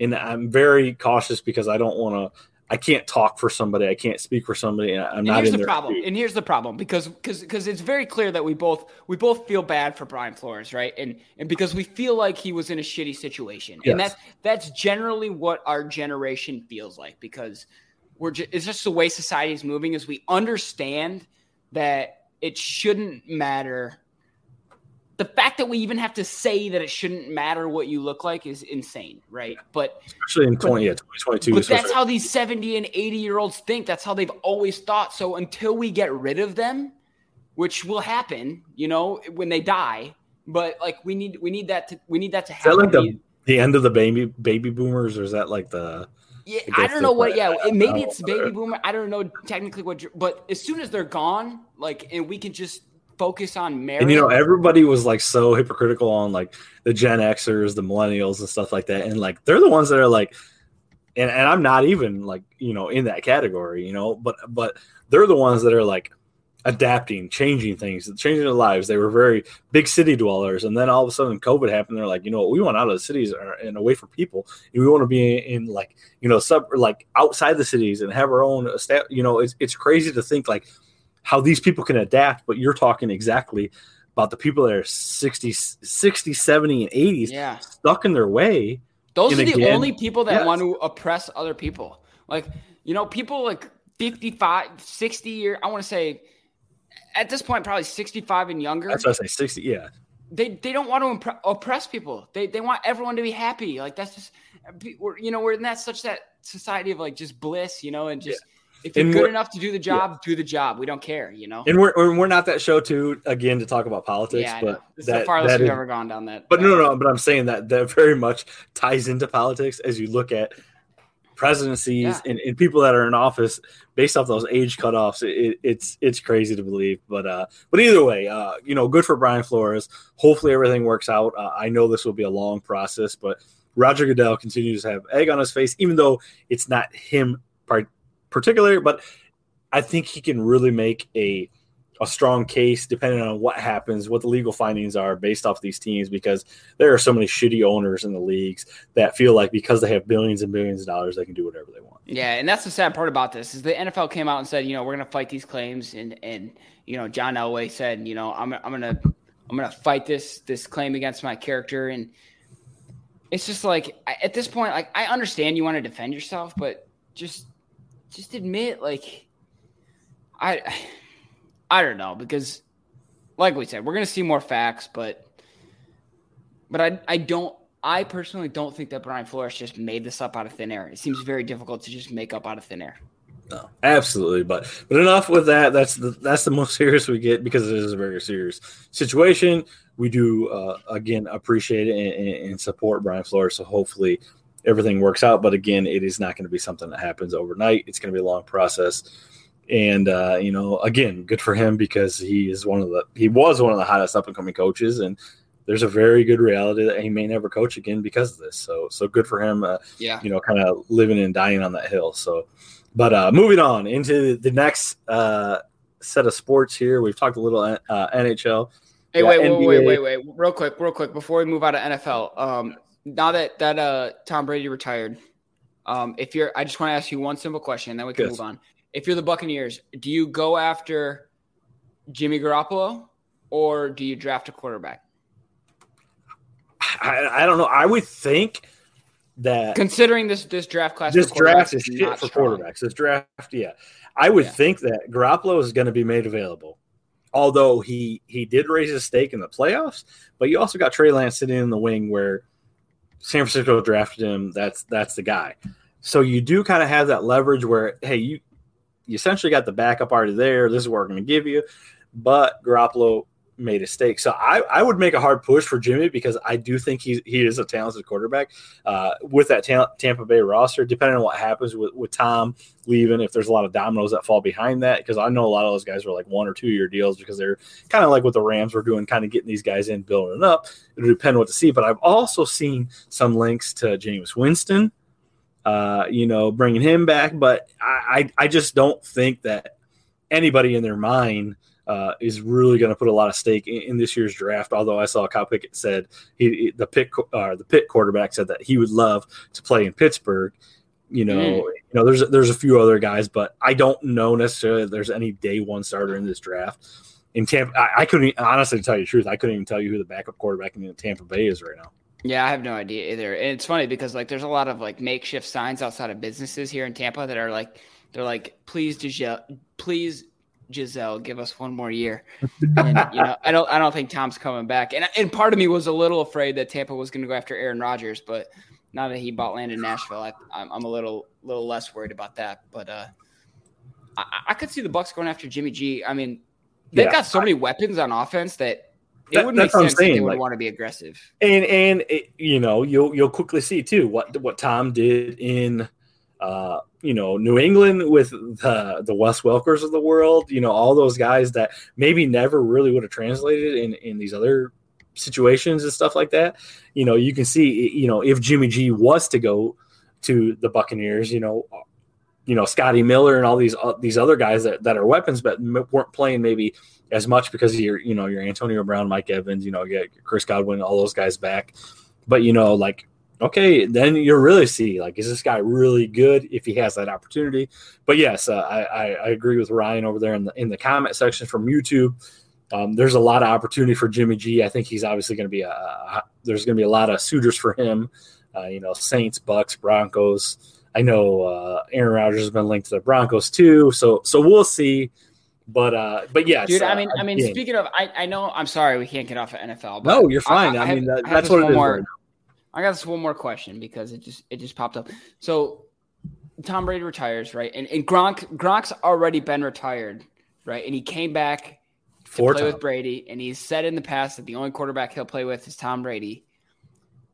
and I'm very cautious because I don't want to. I can't talk for somebody. I can't speak for somebody. I'm and not here's in the problem. And here's the problem because because because it's very clear that we both we both feel bad for Brian Flores, right? And and because we feel like he was in a shitty situation, yes. and that's that's generally what our generation feels like because we're just, it's just the way society is moving. Is we understand that it shouldn't matter the fact that we even have to say that it shouldn't matter what you look like is insane, right? But especially in 20, yeah, 2022. But that's how these 70 and 80 year olds think. That's how they've always thought. So until we get rid of them, which will happen, you know, when they die, but like we need we need that to we need that to happen. Is that like the, the end of the baby baby boomers, or is that like the yeah, I don't know what. Yeah, maybe it's baby boomer. I don't know technically what. But as soon as they're gone, like, and we can just focus on marriage. And you know, everybody was like so hypocritical on like the Gen Xers, the millennials, and stuff like that. And like they're the ones that are like, and, and I'm not even like you know in that category, you know, but but they're the ones that are like adapting, changing things, changing their lives. They were very big city dwellers, and then all of a sudden COVID happened. They're like, you know, what? we want out of the cities and away from people, and we want to be in, in like you know sub like outside the cities and have our own. Uh, you know, it's it's crazy to think like how these people can adapt, but you're talking exactly about the people that are 60, 60 70, and 80s yeah. stuck in their way. Those are the again, only people that yes. want to oppress other people. Like, you know, people like 55, 60 year, I want to say at this point, probably 65 and younger. That's what I say, 60, yeah. They, they don't want to oppress people. They, they want everyone to be happy. Like that's just, we're, you know, we're in that such that society of like just bliss, you know, and just yeah if you're and good enough to do the job, yeah. do the job. We don't care, you know. And we're we're not that show too again to talk about politics, yeah, but this that, is the farthest we've ever gone down that. But no, no, no. But I'm saying that that very much ties into politics as you look at presidencies yeah. and, and, people that are in office based off those age cutoffs. It, it's it's crazy to believe, but uh, but either way, uh, you know, good for Brian Flores. Hopefully everything works out. Uh, I know this will be a long process, but Roger Goodell continues to have egg on his face, even though it's not him part particular, but I think he can really make a a strong case depending on what happens, what the legal findings are based off these teams, because there are so many shitty owners in the leagues that feel like because they have billions and billions of dollars, they can do whatever they want. Yeah, and that's the sad part about this is the NFL came out and said, you know, we're going to fight these claims, and and you know, John Elway said, you know, I'm I'm gonna I'm gonna fight this this claim against my character, and it's just like at this point, like I understand you want to defend yourself, but just just admit like I I don't know because like we said, we're gonna see more facts, but but I I don't I personally don't think that Brian Flores just made this up out of thin air. It seems very difficult to just make up out of thin air. No, absolutely, but but enough with that. That's the that's the most serious we get because it is a very serious situation. We do uh, again appreciate and, and support Brian Flores. So hopefully everything works out. But again, it is not going to be something that happens overnight. It's going to be a long process. And uh, you know, again, good for him because he is one of the he was one of the hottest up and coming coaches, and there's a very good reality that he may never coach again because of this. So so good for him. Uh, yeah, you know, kind of living and dying on that hill. So, but uh, moving on into the next uh, set of sports here, we've talked a little uh, NHL. Hey, wait, wait, wait, wait, wait, real quick, real quick, before we move out of NFL, um, now that that uh Tom Brady retired, um, if you're, I just want to ask you one simple question, and then we can yes. move on. If you're the Buccaneers, do you go after Jimmy Garoppolo or do you draft a quarterback? I, I don't know. I would think that considering this this draft class, this draft is shit for strong. quarterbacks. This draft, yeah, I would yeah. think that Garoppolo is going to be made available. Although he he did raise his stake in the playoffs, but you also got Trey Lance sitting in the wing where San Francisco drafted him. That's that's the guy. So you do kind of have that leverage where hey, you you essentially got the backup already there. This is what we're going to give you, but Garoppolo made a stake. So I, I would make a hard push for Jimmy because I do think he, he is a talented quarterback uh, with that Tampa Bay roster, depending on what happens with, with Tom leaving, if there's a lot of dominoes that fall behind that, because I know a lot of those guys are like one or two year deals because they're kind of like what the Rams were doing, kind of getting these guys in, building up. It'll depend what to see. But I've also seen some links to Jameis Winston, uh, you know, bringing him back. But I, I, I just don't think that anybody in their mind – uh, is really going to put a lot of stake in, in, this year's draft. Although I saw Kyle Pickett said he the pick uh, the Pitt quarterback said that he would love to play in Pittsburgh. You know, mm. you know, there's there's a few other guys, but I don't know necessarily there's any day one starter in this draft. In Tampa, I, I couldn't honestly tell you the truth. I couldn't even tell you who the backup quarterback in Tampa Bay is right now. Yeah, I have no idea either. And it's funny because like there's a lot of like makeshift signs outside of businesses here in Tampa that are like they're like please Gisele, please Gisele, give us one more year. And you know, I don't I don't think Tom's coming back. And and part of me was a little afraid that Tampa was going to go after Aaron Rodgers, but now that he bought land in Nashville, I, I'm, I'm a little little less worried about that. But uh, I, I could see the Bucs going after Jimmy G. I mean, they've Yeah. got so many weapons on offense that it That- wouldn't make that's what I'm sense that they would like- want to be aggressive. and and it, you know you'll you'll quickly see too what what Tom did in uh you know New England with the the Wes Welkers of the world you know all those guys that maybe never really would have translated in in these other situations and stuff like that you know you can see you know if Jimmy G was to go to the Buccaneers you know you know Scotty Miller and all these uh, these other guys that, that are weapons but m- weren't playing maybe as much because you're you know your Antonio Brown, Mike Evans, you know, you get Chris Godwin, all those guys back. But you know, like okay, then you really see like is this guy really good if he has that opportunity? But yes, uh, I, I I agree with Ryan over there in the in the comment section from YouTube. Um, there's a lot of opportunity for Jimmy G. I think he's obviously going to be a, a there's going to be a lot of suitors for him. Uh, you know, Saints, Bucs, Broncos. I know uh, Aaron Rodgers has been linked to the Broncos too, so so we'll see. But uh, but yeah, Dude, I uh, mean, I mean, speaking of, I, I know, I'm sorry, we can't get off of NFL. But No, you're fine. I mean, that- have that's what it is more- right I got this one more question because it just it just popped up. So, Tom Brady retires, right? And and Gronk Gronk's already been retired, right? And he came back to Four play times. with Brady, and he's said in the past that the only quarterback he'll play with is Tom Brady.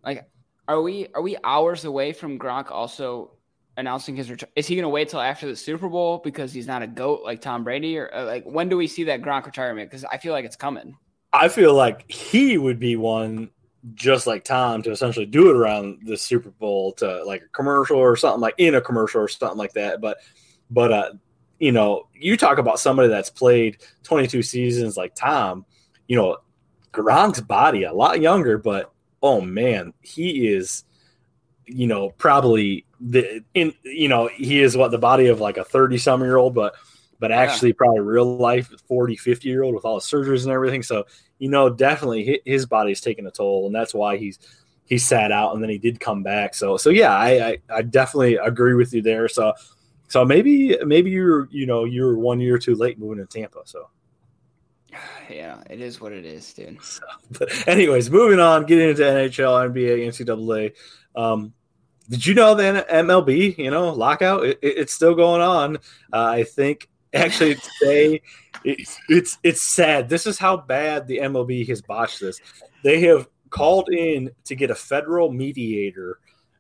Like, are we are we hours away from Gronk also announcing his return? Is he going to wait till after the Super Bowl because he's not a goat like Tom Brady, or uh, like when do we see that Gronk retirement? Because I feel like it's coming. I feel like he would be one just like Tom to essentially do it around the Super Bowl to like a commercial or something like in a commercial or something like that. But but uh you know, you talk about somebody that's played 22 seasons like Tom, you know, Gronk's body a lot younger, but oh man, he is you know, probably the in you know, he is what the body of like a 30 some year old, but but actually probably real life 40 50 year old with all the surgeries and everything. So you know definitely hi- his body's taking a toll and that's why he's he sat out and then he did come back. So so yeah i i, I definitely agree with you there. So so maybe maybe you're you know you're one year too late moving to tampa so. Yeah, it is what it is, dude. but anyways moving on getting into nhl nba ncaa um did you know the mlb you know lockout? It, it- it's still going on. Uh, i think actually today it's it's it's sad this is how bad the mlb has botched this they have called in to get a federal mediator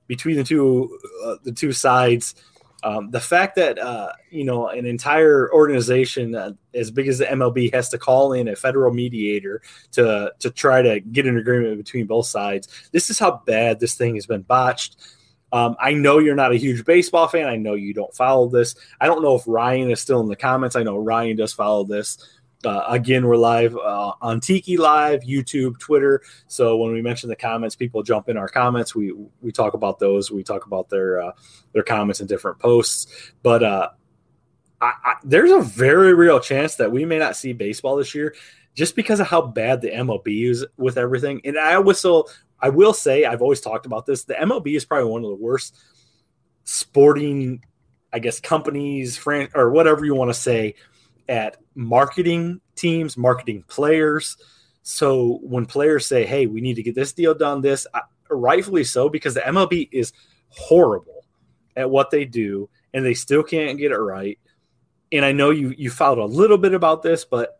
between the two uh, the two sides um, the fact that uh, you know an entire organization uh, as big as the MLB has to call in a federal mediator to to try to get an agreement between both sides. This is how bad this thing has been botched. Um, I know you're not a huge baseball fan. I know you don't follow this. I don't know if Ryan is still in the comments. I know Ryan does follow this. Uh, again, we're live uh, on Tiki Live, YouTube, Twitter. So when we mention the comments, people jump in our comments. We we talk about those. We talk about their uh, their comments in different posts. But uh, I, I, there's a very real chance that we may not see baseball this year, just because of how bad the MLB is with everything. And I whistle. I will say I've always talked about this. The MLB is probably one of the worst sporting, I guess, companies, fran- or whatever you want to say, at marketing teams, marketing players. So when players say, "Hey, we need to get this deal done," this I, rightfully so because the MLB is horrible at what they do, and they still can't get it right. And I know you you filed a little bit about this, but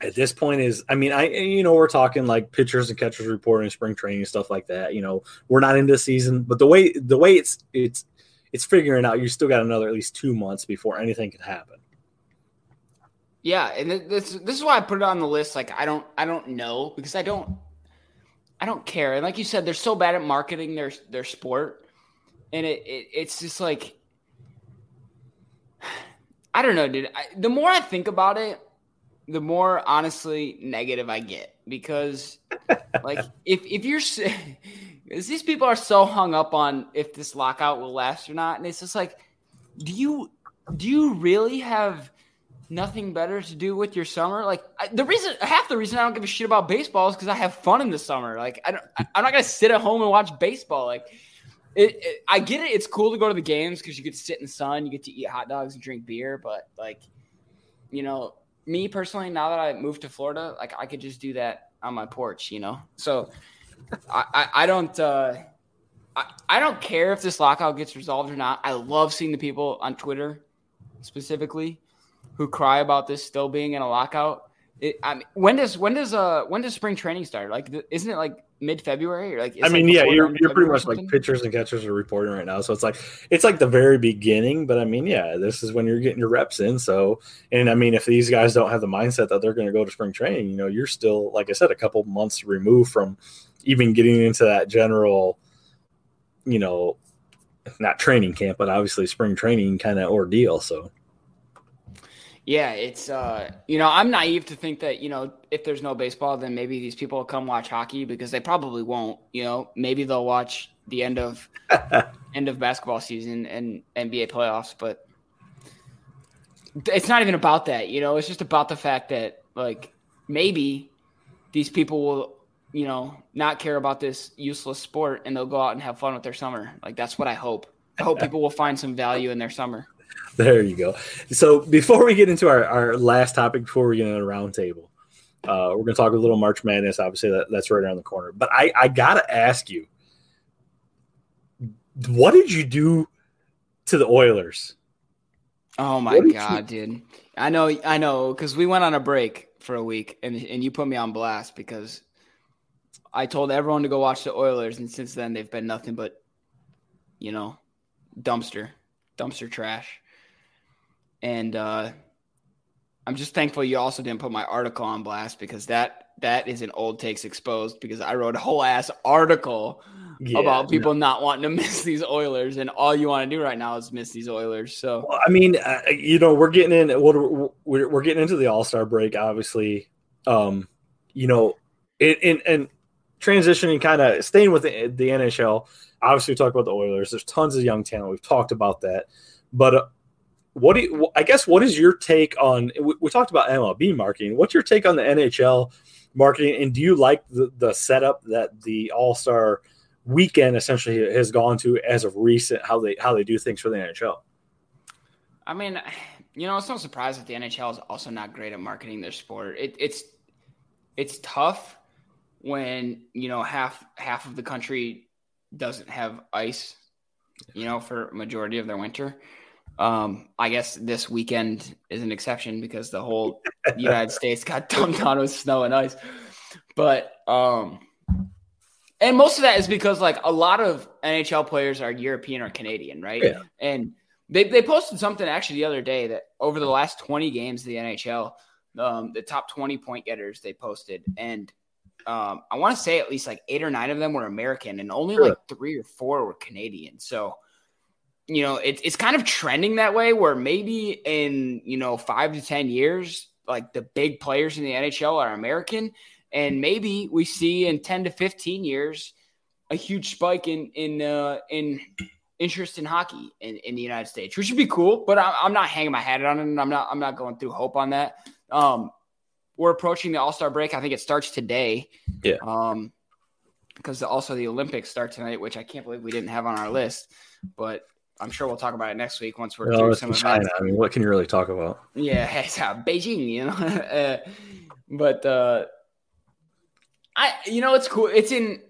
At this point is i mean i you know we're talking like pitchers and catchers reporting spring training stuff like that you know we're not into season but the way the way it's it's it's figuring out you still got another at least two months before anything can happen Yeah, and this this is why I put it on the list. Like I don't I don't know because I don't I don't care. And like you said, they're so bad at marketing their their sport, and it, it it's just like I don't know, dude. I, the more I think about it, the more honestly negative I get because, like, if if you're, these people are so hung up on if this lockout will last or not, and it's just like, do you do you really have nothing better to do with your summer? Like I, the reason, half the reason I don't give a shit about baseball is because I have fun in the summer. Like I don't, I, I'm not gonna sit at home and watch baseball. Like it, it, I get it. It's cool to go to the games because you get to sit in the sun, you get to eat hot dogs and drink beer. But like, you know, me personally, now that I moved to Florida, like I could just do that on my porch. You know, so I, I, I don't. uh I, I don't care if this lockout gets resolved or not. I love seeing the people on Twitter specifically who cry about this still being in a lockout. It, I mean, when does when does uh when does spring training start? Like, isn't it like mid February or like? I mean, like yeah, you're you're pretty much like pitchers and catchers are reporting right now, so it's like it's like the very beginning. But I mean, yeah, this is when you're getting your reps in. So, and I mean, if these guys don't have the mindset that they're going to go to spring training, you know, you're still like I said, a couple months removed from even getting into that general, you know, not training camp, but obviously spring training kind of ordeal. So. Yeah, it's uh, you know, I'm naive to think that you know if there's no baseball, then maybe these people will come watch hockey because they probably won't. You know, maybe they'll watch the end of end of basketball season and NBA playoffs, but it's not even about that. You know, it's just about the fact that like maybe these people will you know not care about this useless sport and they'll go out and have fun with their summer. Like that's what I hope. I hope people will find some value in their summer. There you go. So before we get into our, our last topic, before we get into the roundtable, uh, we're going to talk a little March Madness. Obviously, that, that's right around the corner. But I, I got to ask you, what did you do to the Oilers? Oh my god, dude! I know, I know, because we went on a break for a week, and and you put me on blast because I told everyone to go watch the Oilers, and since then they've been nothing but, you know, dumpster, dumpster trash. And uh, I'm just thankful you also didn't put my article on blast because that that is an old takes exposed because I wrote a whole ass article Yeah, about people not wanting to miss these Oilers, and all you want to do right now is miss these Oilers. So. Well, I mean, uh, you know, we're getting in. What we're, we're getting into the All Star break, obviously. Um, you know, in in and transitioning, kind of staying with the, the NHL. Obviously, we talked about the Oilers. There's tons of young talent. We've talked about that, but. Uh, what do you, I guess what is your take on we, we talked about MLB marketing what's your take on the NHL marketing and do you like the, the setup that the All-Star weekend essentially has gone to as of recent how they how they do things for the NHL I mean, you know, it's no surprise that the NHL is also not great at marketing their sport. It, it's it's tough when you know half half of the country doesn't have ice, you know, for majority of their winter. Um, I guess this weekend is an exception because the whole United States got dumped on with snow and ice. But um, and most of that is because like a lot of NHL players are European or Canadian, right? Yeah. And they they posted something actually the other day that over the last 20 games of the NHL, um, the top 20 point getters they posted, and um, I want to say at least like eight or nine of them were American, and only Sure. like three or four were Canadian. So, you know, it's it's kind of trending that way. Where maybe in you know five to ten years, like the big players in the NHL are American, and maybe we see in ten to fifteen years a huge spike in in uh, in interest in hockey in, in the United States, which would be cool. But I, I'm not hanging my hat on it, and I'm not I'm not going through hope on that. Um, we're approaching the All Star break. I think it starts today. Yeah. Um, because also the Olympics start tonight, which I can't believe we didn't have on our list, but I'm sure we'll talk about it next week once we're well, through some events. China I mean what can you really talk about Yeah, it's uh, Beijing, you know. uh, but uh, I, you know, it's cool. It's in.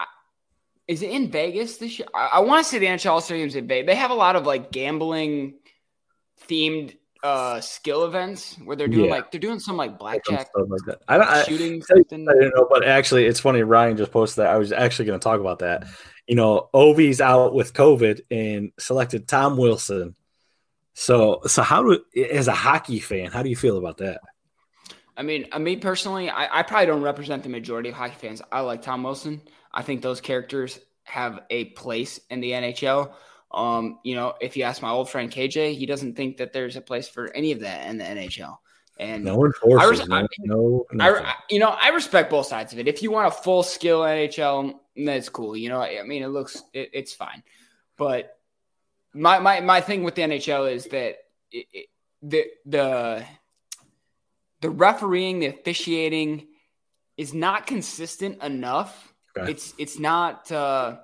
Is it in Vegas this year? I, I want to say the NHL Stadium's in Vegas. They have a lot of like gambling themed uh skill events where they're doing Yeah. like they're doing some like blackjack stuff like that I, don't- I, shooting I something. didn't know, but actually, it's funny. Ryan just posted that. I was actually going to talk about that. You know, Ovi's out with COVID and selected Tom Wilson. So, so how do, as a hockey fan, how do you feel about that? I mean, uh, me personally, I, I probably don't represent the majority of hockey fans. I like Tom Wilson. I think those characters have a place in the NHL. Um, you know, if you ask my old friend KJ, he doesn't think that there's a place for any of that in the NHL. And no enforcers, I, man. no, I, you know, I respect both sides of it. If you want a full skill NHL, that's cool. You know, I mean, it looks, it, it's fine. But my, my, my thing with the NHL is that it, it, the, the, the refereeing, the officiating is not consistent enough. Okay. It's, it's not, uh,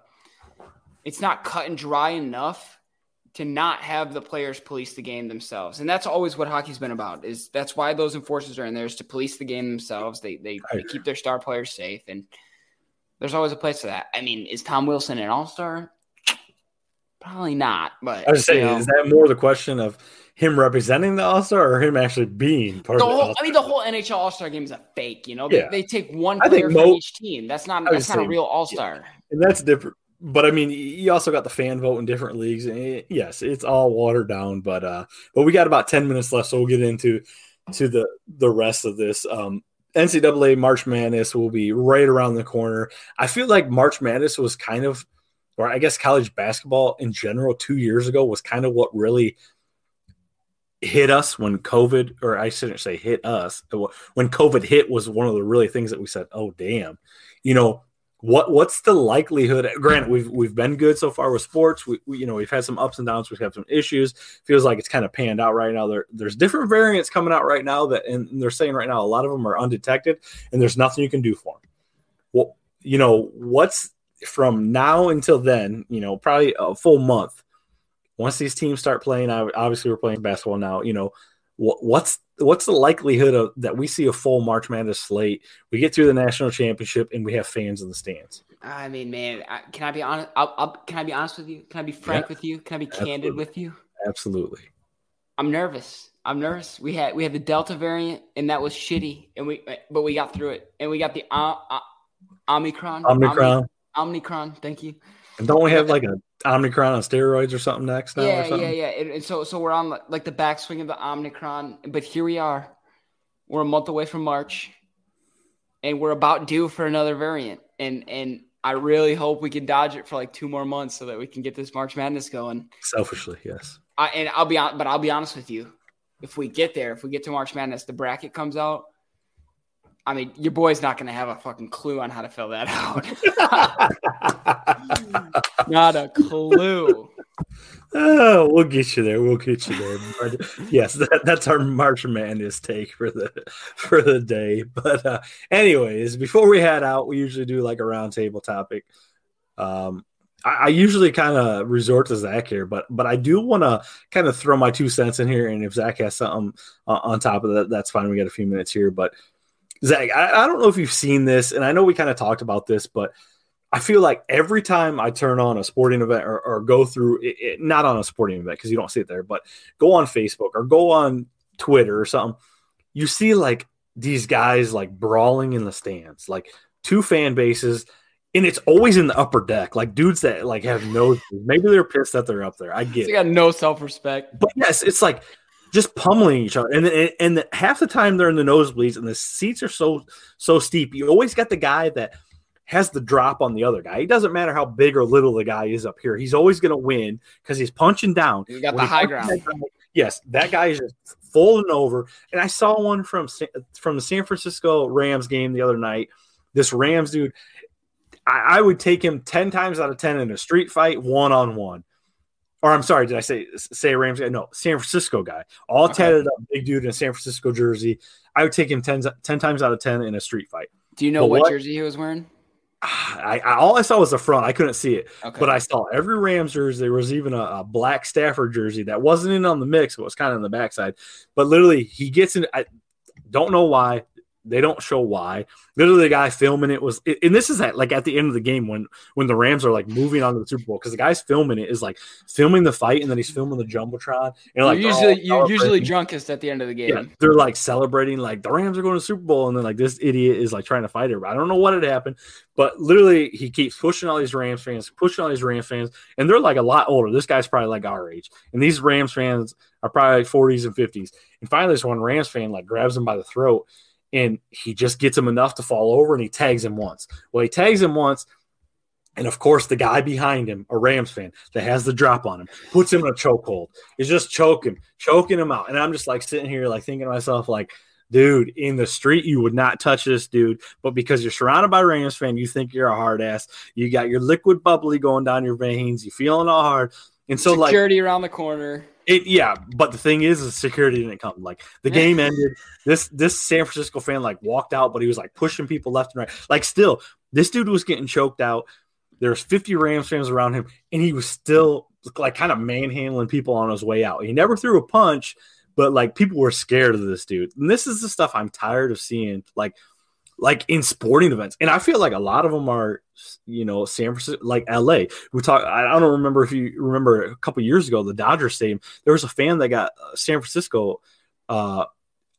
it's not cut and dry enough to not have the players police the game themselves. And that's always what hockey's been about. Is that's why those enforcers are in there is to police the game themselves. They they, they keep their star players safe and there's always a place for that. I mean, is Tom Wilson an all-star? Probably not, but I was saying, know, is that more the question of him representing the All Star or him actually being part the of the whole, I mean, the whole NHL All Star game is a fake. You know, they, yeah. they take one player from each team. That's not that's not saying, a real All Star. Yeah. And that's different but I mean, you also got the fan vote in different leagues. And yes, it's all watered down, but uh, but we got about ten minutes left, so we'll get into to the the rest of this. Um, NCAA March Madness will be right around the corner. I feel like March Madness was kind of, or I guess college basketball in general, two years ago was kind of what really hit us when COVID, or I shouldn't say hit us, when COVID hit was one of the really things that we said, oh damn, you know what what's the likelihood? Granted we've we've been good so far with sports. We, we, you know we've had some ups and downs. We've had some issues. Feels like it's kind of panned out right now. There, there's different variants coming out right now that and they're saying right now a lot of them are undetected and there's nothing you can do for them well you know what's from now until then you know probably a full month once these teams start playing I obviously we're playing basketball now you know what's what's the likelihood of that we see a full March Madness slate? We get through the national championship and we have fans in the stands. I mean, man, can I be honest? I'll, I'll, can I be honest with you? Can I be frank yeah. with you? Can I be Absolutely. candid with you? Absolutely. I'm nervous. I'm nervous. We had we had the Delta variant, and that was shitty, and we but we got through it, and we got the uh, uh, Omicron. Omicron. Omicron. Thank you. And don't we have like a Omicron on steroids or something next now? Yeah, yeah, yeah. And, and, so, so we're on like the backswing of the Omicron, but here we are. We're a month away from March, and we're about due for another variant. And and I really hope we can dodge it for like two more months so that we can get this March Madness going. Selfishly, yes. I, and I'll be on, but I'll be honest with you. If we get there, if we get to March Madness, the bracket comes out. I mean, your boy's not going to have a fucking clue on how to fill that out. not a clue. Oh, we'll get you there. We'll get you there. But yes, that, that's our March Madness take for the for the day. But uh, anyways, before we head out, we usually do like a roundtable topic. Um, I, I usually kind of resort to Zach here, but but I do want to kind of throw my two cents in here. And if Zach has something uh, on top of that, that's fine. We got a few minutes here, but Zach, I, I don't know if you've seen this, and I know we kind of talked about this, but I feel like every time I turn on a sporting event or, or go through it, it, not on a sporting event because you don't see it there, but go on Facebook or go on Twitter or something, you see like these guys like brawling in the stands, like two fan bases, and it's always in the upper deck, like dudes that like have no maybe they're pissed that they're up there. I get they got no self respect, but yes, it's like just pummeling each other. And and, and half the time they're in the nosebleeds, and the seats are so so steep. You always got the guy that has the drop on the other guy. It doesn't matter how big or little the guy is up here. He's always going to win because he's punching down. You got when the high ground. That guy, yes, that guy is just folding over. And I saw one from from the San Francisco Rams game the other night. This Rams dude, I, I would take him ten times out of ten in a street fight, one on one or I'm sorry, did I say say Rams guy? No, San Francisco guy, all okay. tatted up, big dude in a San Francisco jersey. I would take him 10, 10 times out of ten in a street fight. Do you know what, what, jersey he was wearing? I, I, all I saw was the front. I couldn't see it, okay. but I saw every Rams jersey. There was even a, a, black Stafford jersey that wasn't in on the mix. but was kind of in the backside, but literally he gets in. I don't know why. They don't show why. Literally, the guy filming it was, and this is at like at the end of the game when when the Rams are like moving on to the Super Bowl because the guy's filming it is like filming the fight and then he's filming the jumbotron. And like you're usually you're usually drunkest at the end of the game. Yeah, they're like celebrating like the Rams are going to Super Bowl, and then like this idiot is like trying to fight her. I don't know what had happened, but literally he keeps pushing all these Rams fans, pushing all these Rams fans, and they're like a lot older. This guy's probably like our age, and these Rams fans are probably like 40s and 50s. And finally, this one Rams fan like grabs him by the throat and he just gets him enough to fall over and he tags him once. Well, he tags him once And of course, the guy behind him, a Rams fan that has the drop on him, puts him in a chokehold. Is just choking, choking him out. And I'm just like sitting here, like thinking to myself, like, dude, in the street, you would not touch this dude. But because you're surrounded by Rams fan, you think you're a hard ass. You got your liquid bubbly going down your veins. You feeling all hard. And so, security like, security around the corner. It, yeah, but the thing is, the security didn't come. Like the game ended. This this San Francisco fan like walked out, but he was like pushing people left and right. Like still, this dude was getting choked out. There's 50 Rams fans around him, and he was still like kind of manhandling people on his way out. He never threw a punch, but like people were scared of this dude. And this is the stuff I'm tired of seeing. Like like in sporting events. And I feel like a lot of them are, you know, San Francisco, like LA. We talk, I don't remember if you remember a couple years ago, the Dodgers Stadium, there was a fan that got uh, San Francisco, uh,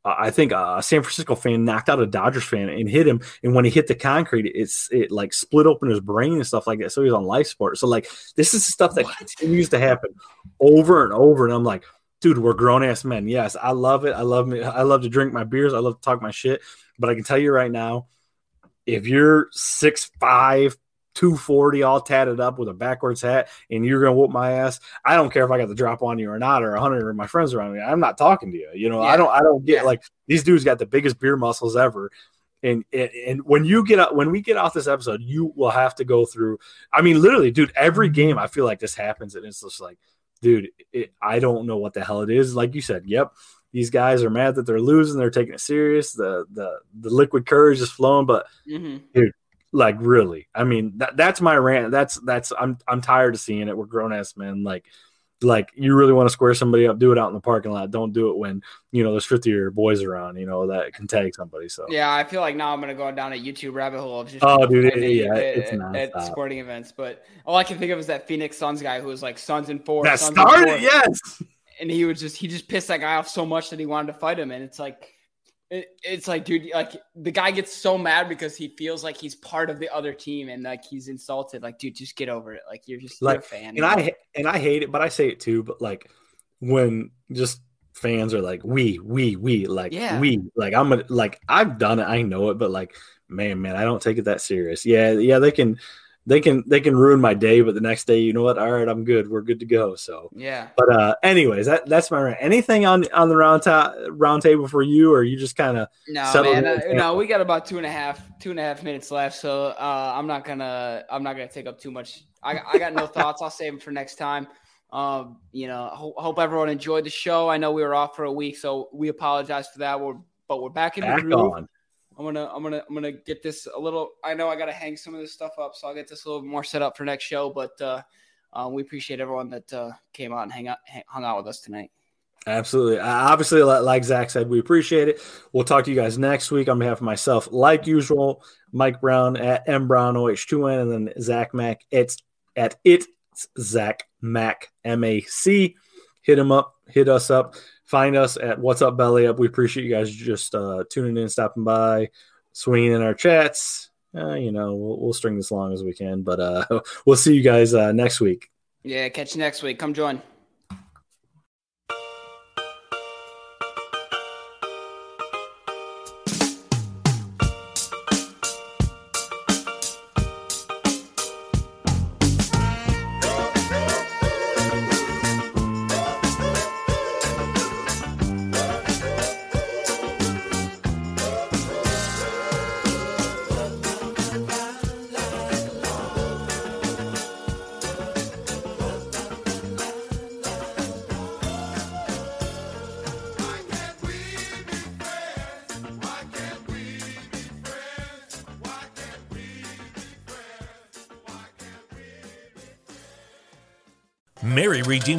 I think a San Francisco fan knocked out a Dodgers fan and hit him. And when he hit the concrete, it's it like split open his brain and stuff like that. So he's on life support. So like this is stuff that what? continues to happen over and over. And I'm like, dude, we're grown ass men. Yes, I love it. I love me. I love to drink my beers. I love to talk my shit. But I can tell you right now, if you're six five, 240 all tatted up with a backwards hat and you're gonna whoop my ass i don't care if i got the drop on you or not or 100 of my friends around me i'm not talking to you. You know yeah. i don't i don't get like these dudes got the biggest beer muscles ever. And, and and when you get out when we get off this episode you will have to go through i mean literally dude every game i feel like this happens and it's just like dude it, i don't know what the hell it is. Like you said yep these guys are mad that they're losing they're taking it serious the the the liquid courage is flowing but mm-hmm. dude like really, I mean that that's my rant. That's that's I'm I'm tired of seeing it. We're grown ass men. Like like you really want to square somebody up, do it out in the parking lot. Don't do it when you know there's 50 year boys around, you know, that can tag somebody. So yeah, I feel like now I'm gonna go down a YouTube rabbit hole of just oh, dude, it, yeah, at, it's at, at sporting events. But all I can think of is that Phoenix Suns guy who was like Suns and four. That Suns started, yes. And he was just he just pissed that guy off so much that he wanted to fight him, and it's like it, it's like, dude, like the guy gets so mad because he feels like he's part of the other team and like he's insulted. Like, dude, just get over it. Like, you're just like you're a fan. And I and I hate it, but I say it too. But like when just fans are like, we, we, we, like yeah. we, like I'm a, like I've done it, I know it, but like, man, man, I don't take it that serious. Yeah, yeah, they can they can they can ruin my day, but the next day, you know what? All right, I'm good. We're good to go. So yeah. But uh, anyways, that that's my rant. Anything on on the round ta- round table for you, or you just kind of no man? Uh, no, we got about two and a half two and a half minutes left, so uh, I'm not gonna I'm not gonna take up too much. I I got no thoughts. I'll save them for next time. Um, you know, ho- hope everyone enjoyed the show. I know we were off for a week, so we apologize for that. We're but we're back in back the groove. On. I'm gonna I'm gonna I'm gonna get this a little. I know I gotta hang some of this stuff up, so I'll get this a little more set up for next show. But uh, uh, we appreciate everyone that uh, came out and hang out hung out with us tonight. Absolutely. Obviously, like Zach said, we appreciate it. We'll talk to you guys next week on behalf of myself, like usual. Mike Brown at M Brown OH2N, and then Zach Mac. It's at it Zach Mac M A C. Hit him up. Hit us up. Find us at What's Up Belly Up. We appreciate you guys just uh, tuning in, stopping by, swinging in our chats. Uh, you know, we'll, we'll string this long as we can, but uh, we'll see you guys uh, next week. Yeah, catch you next week. Come join.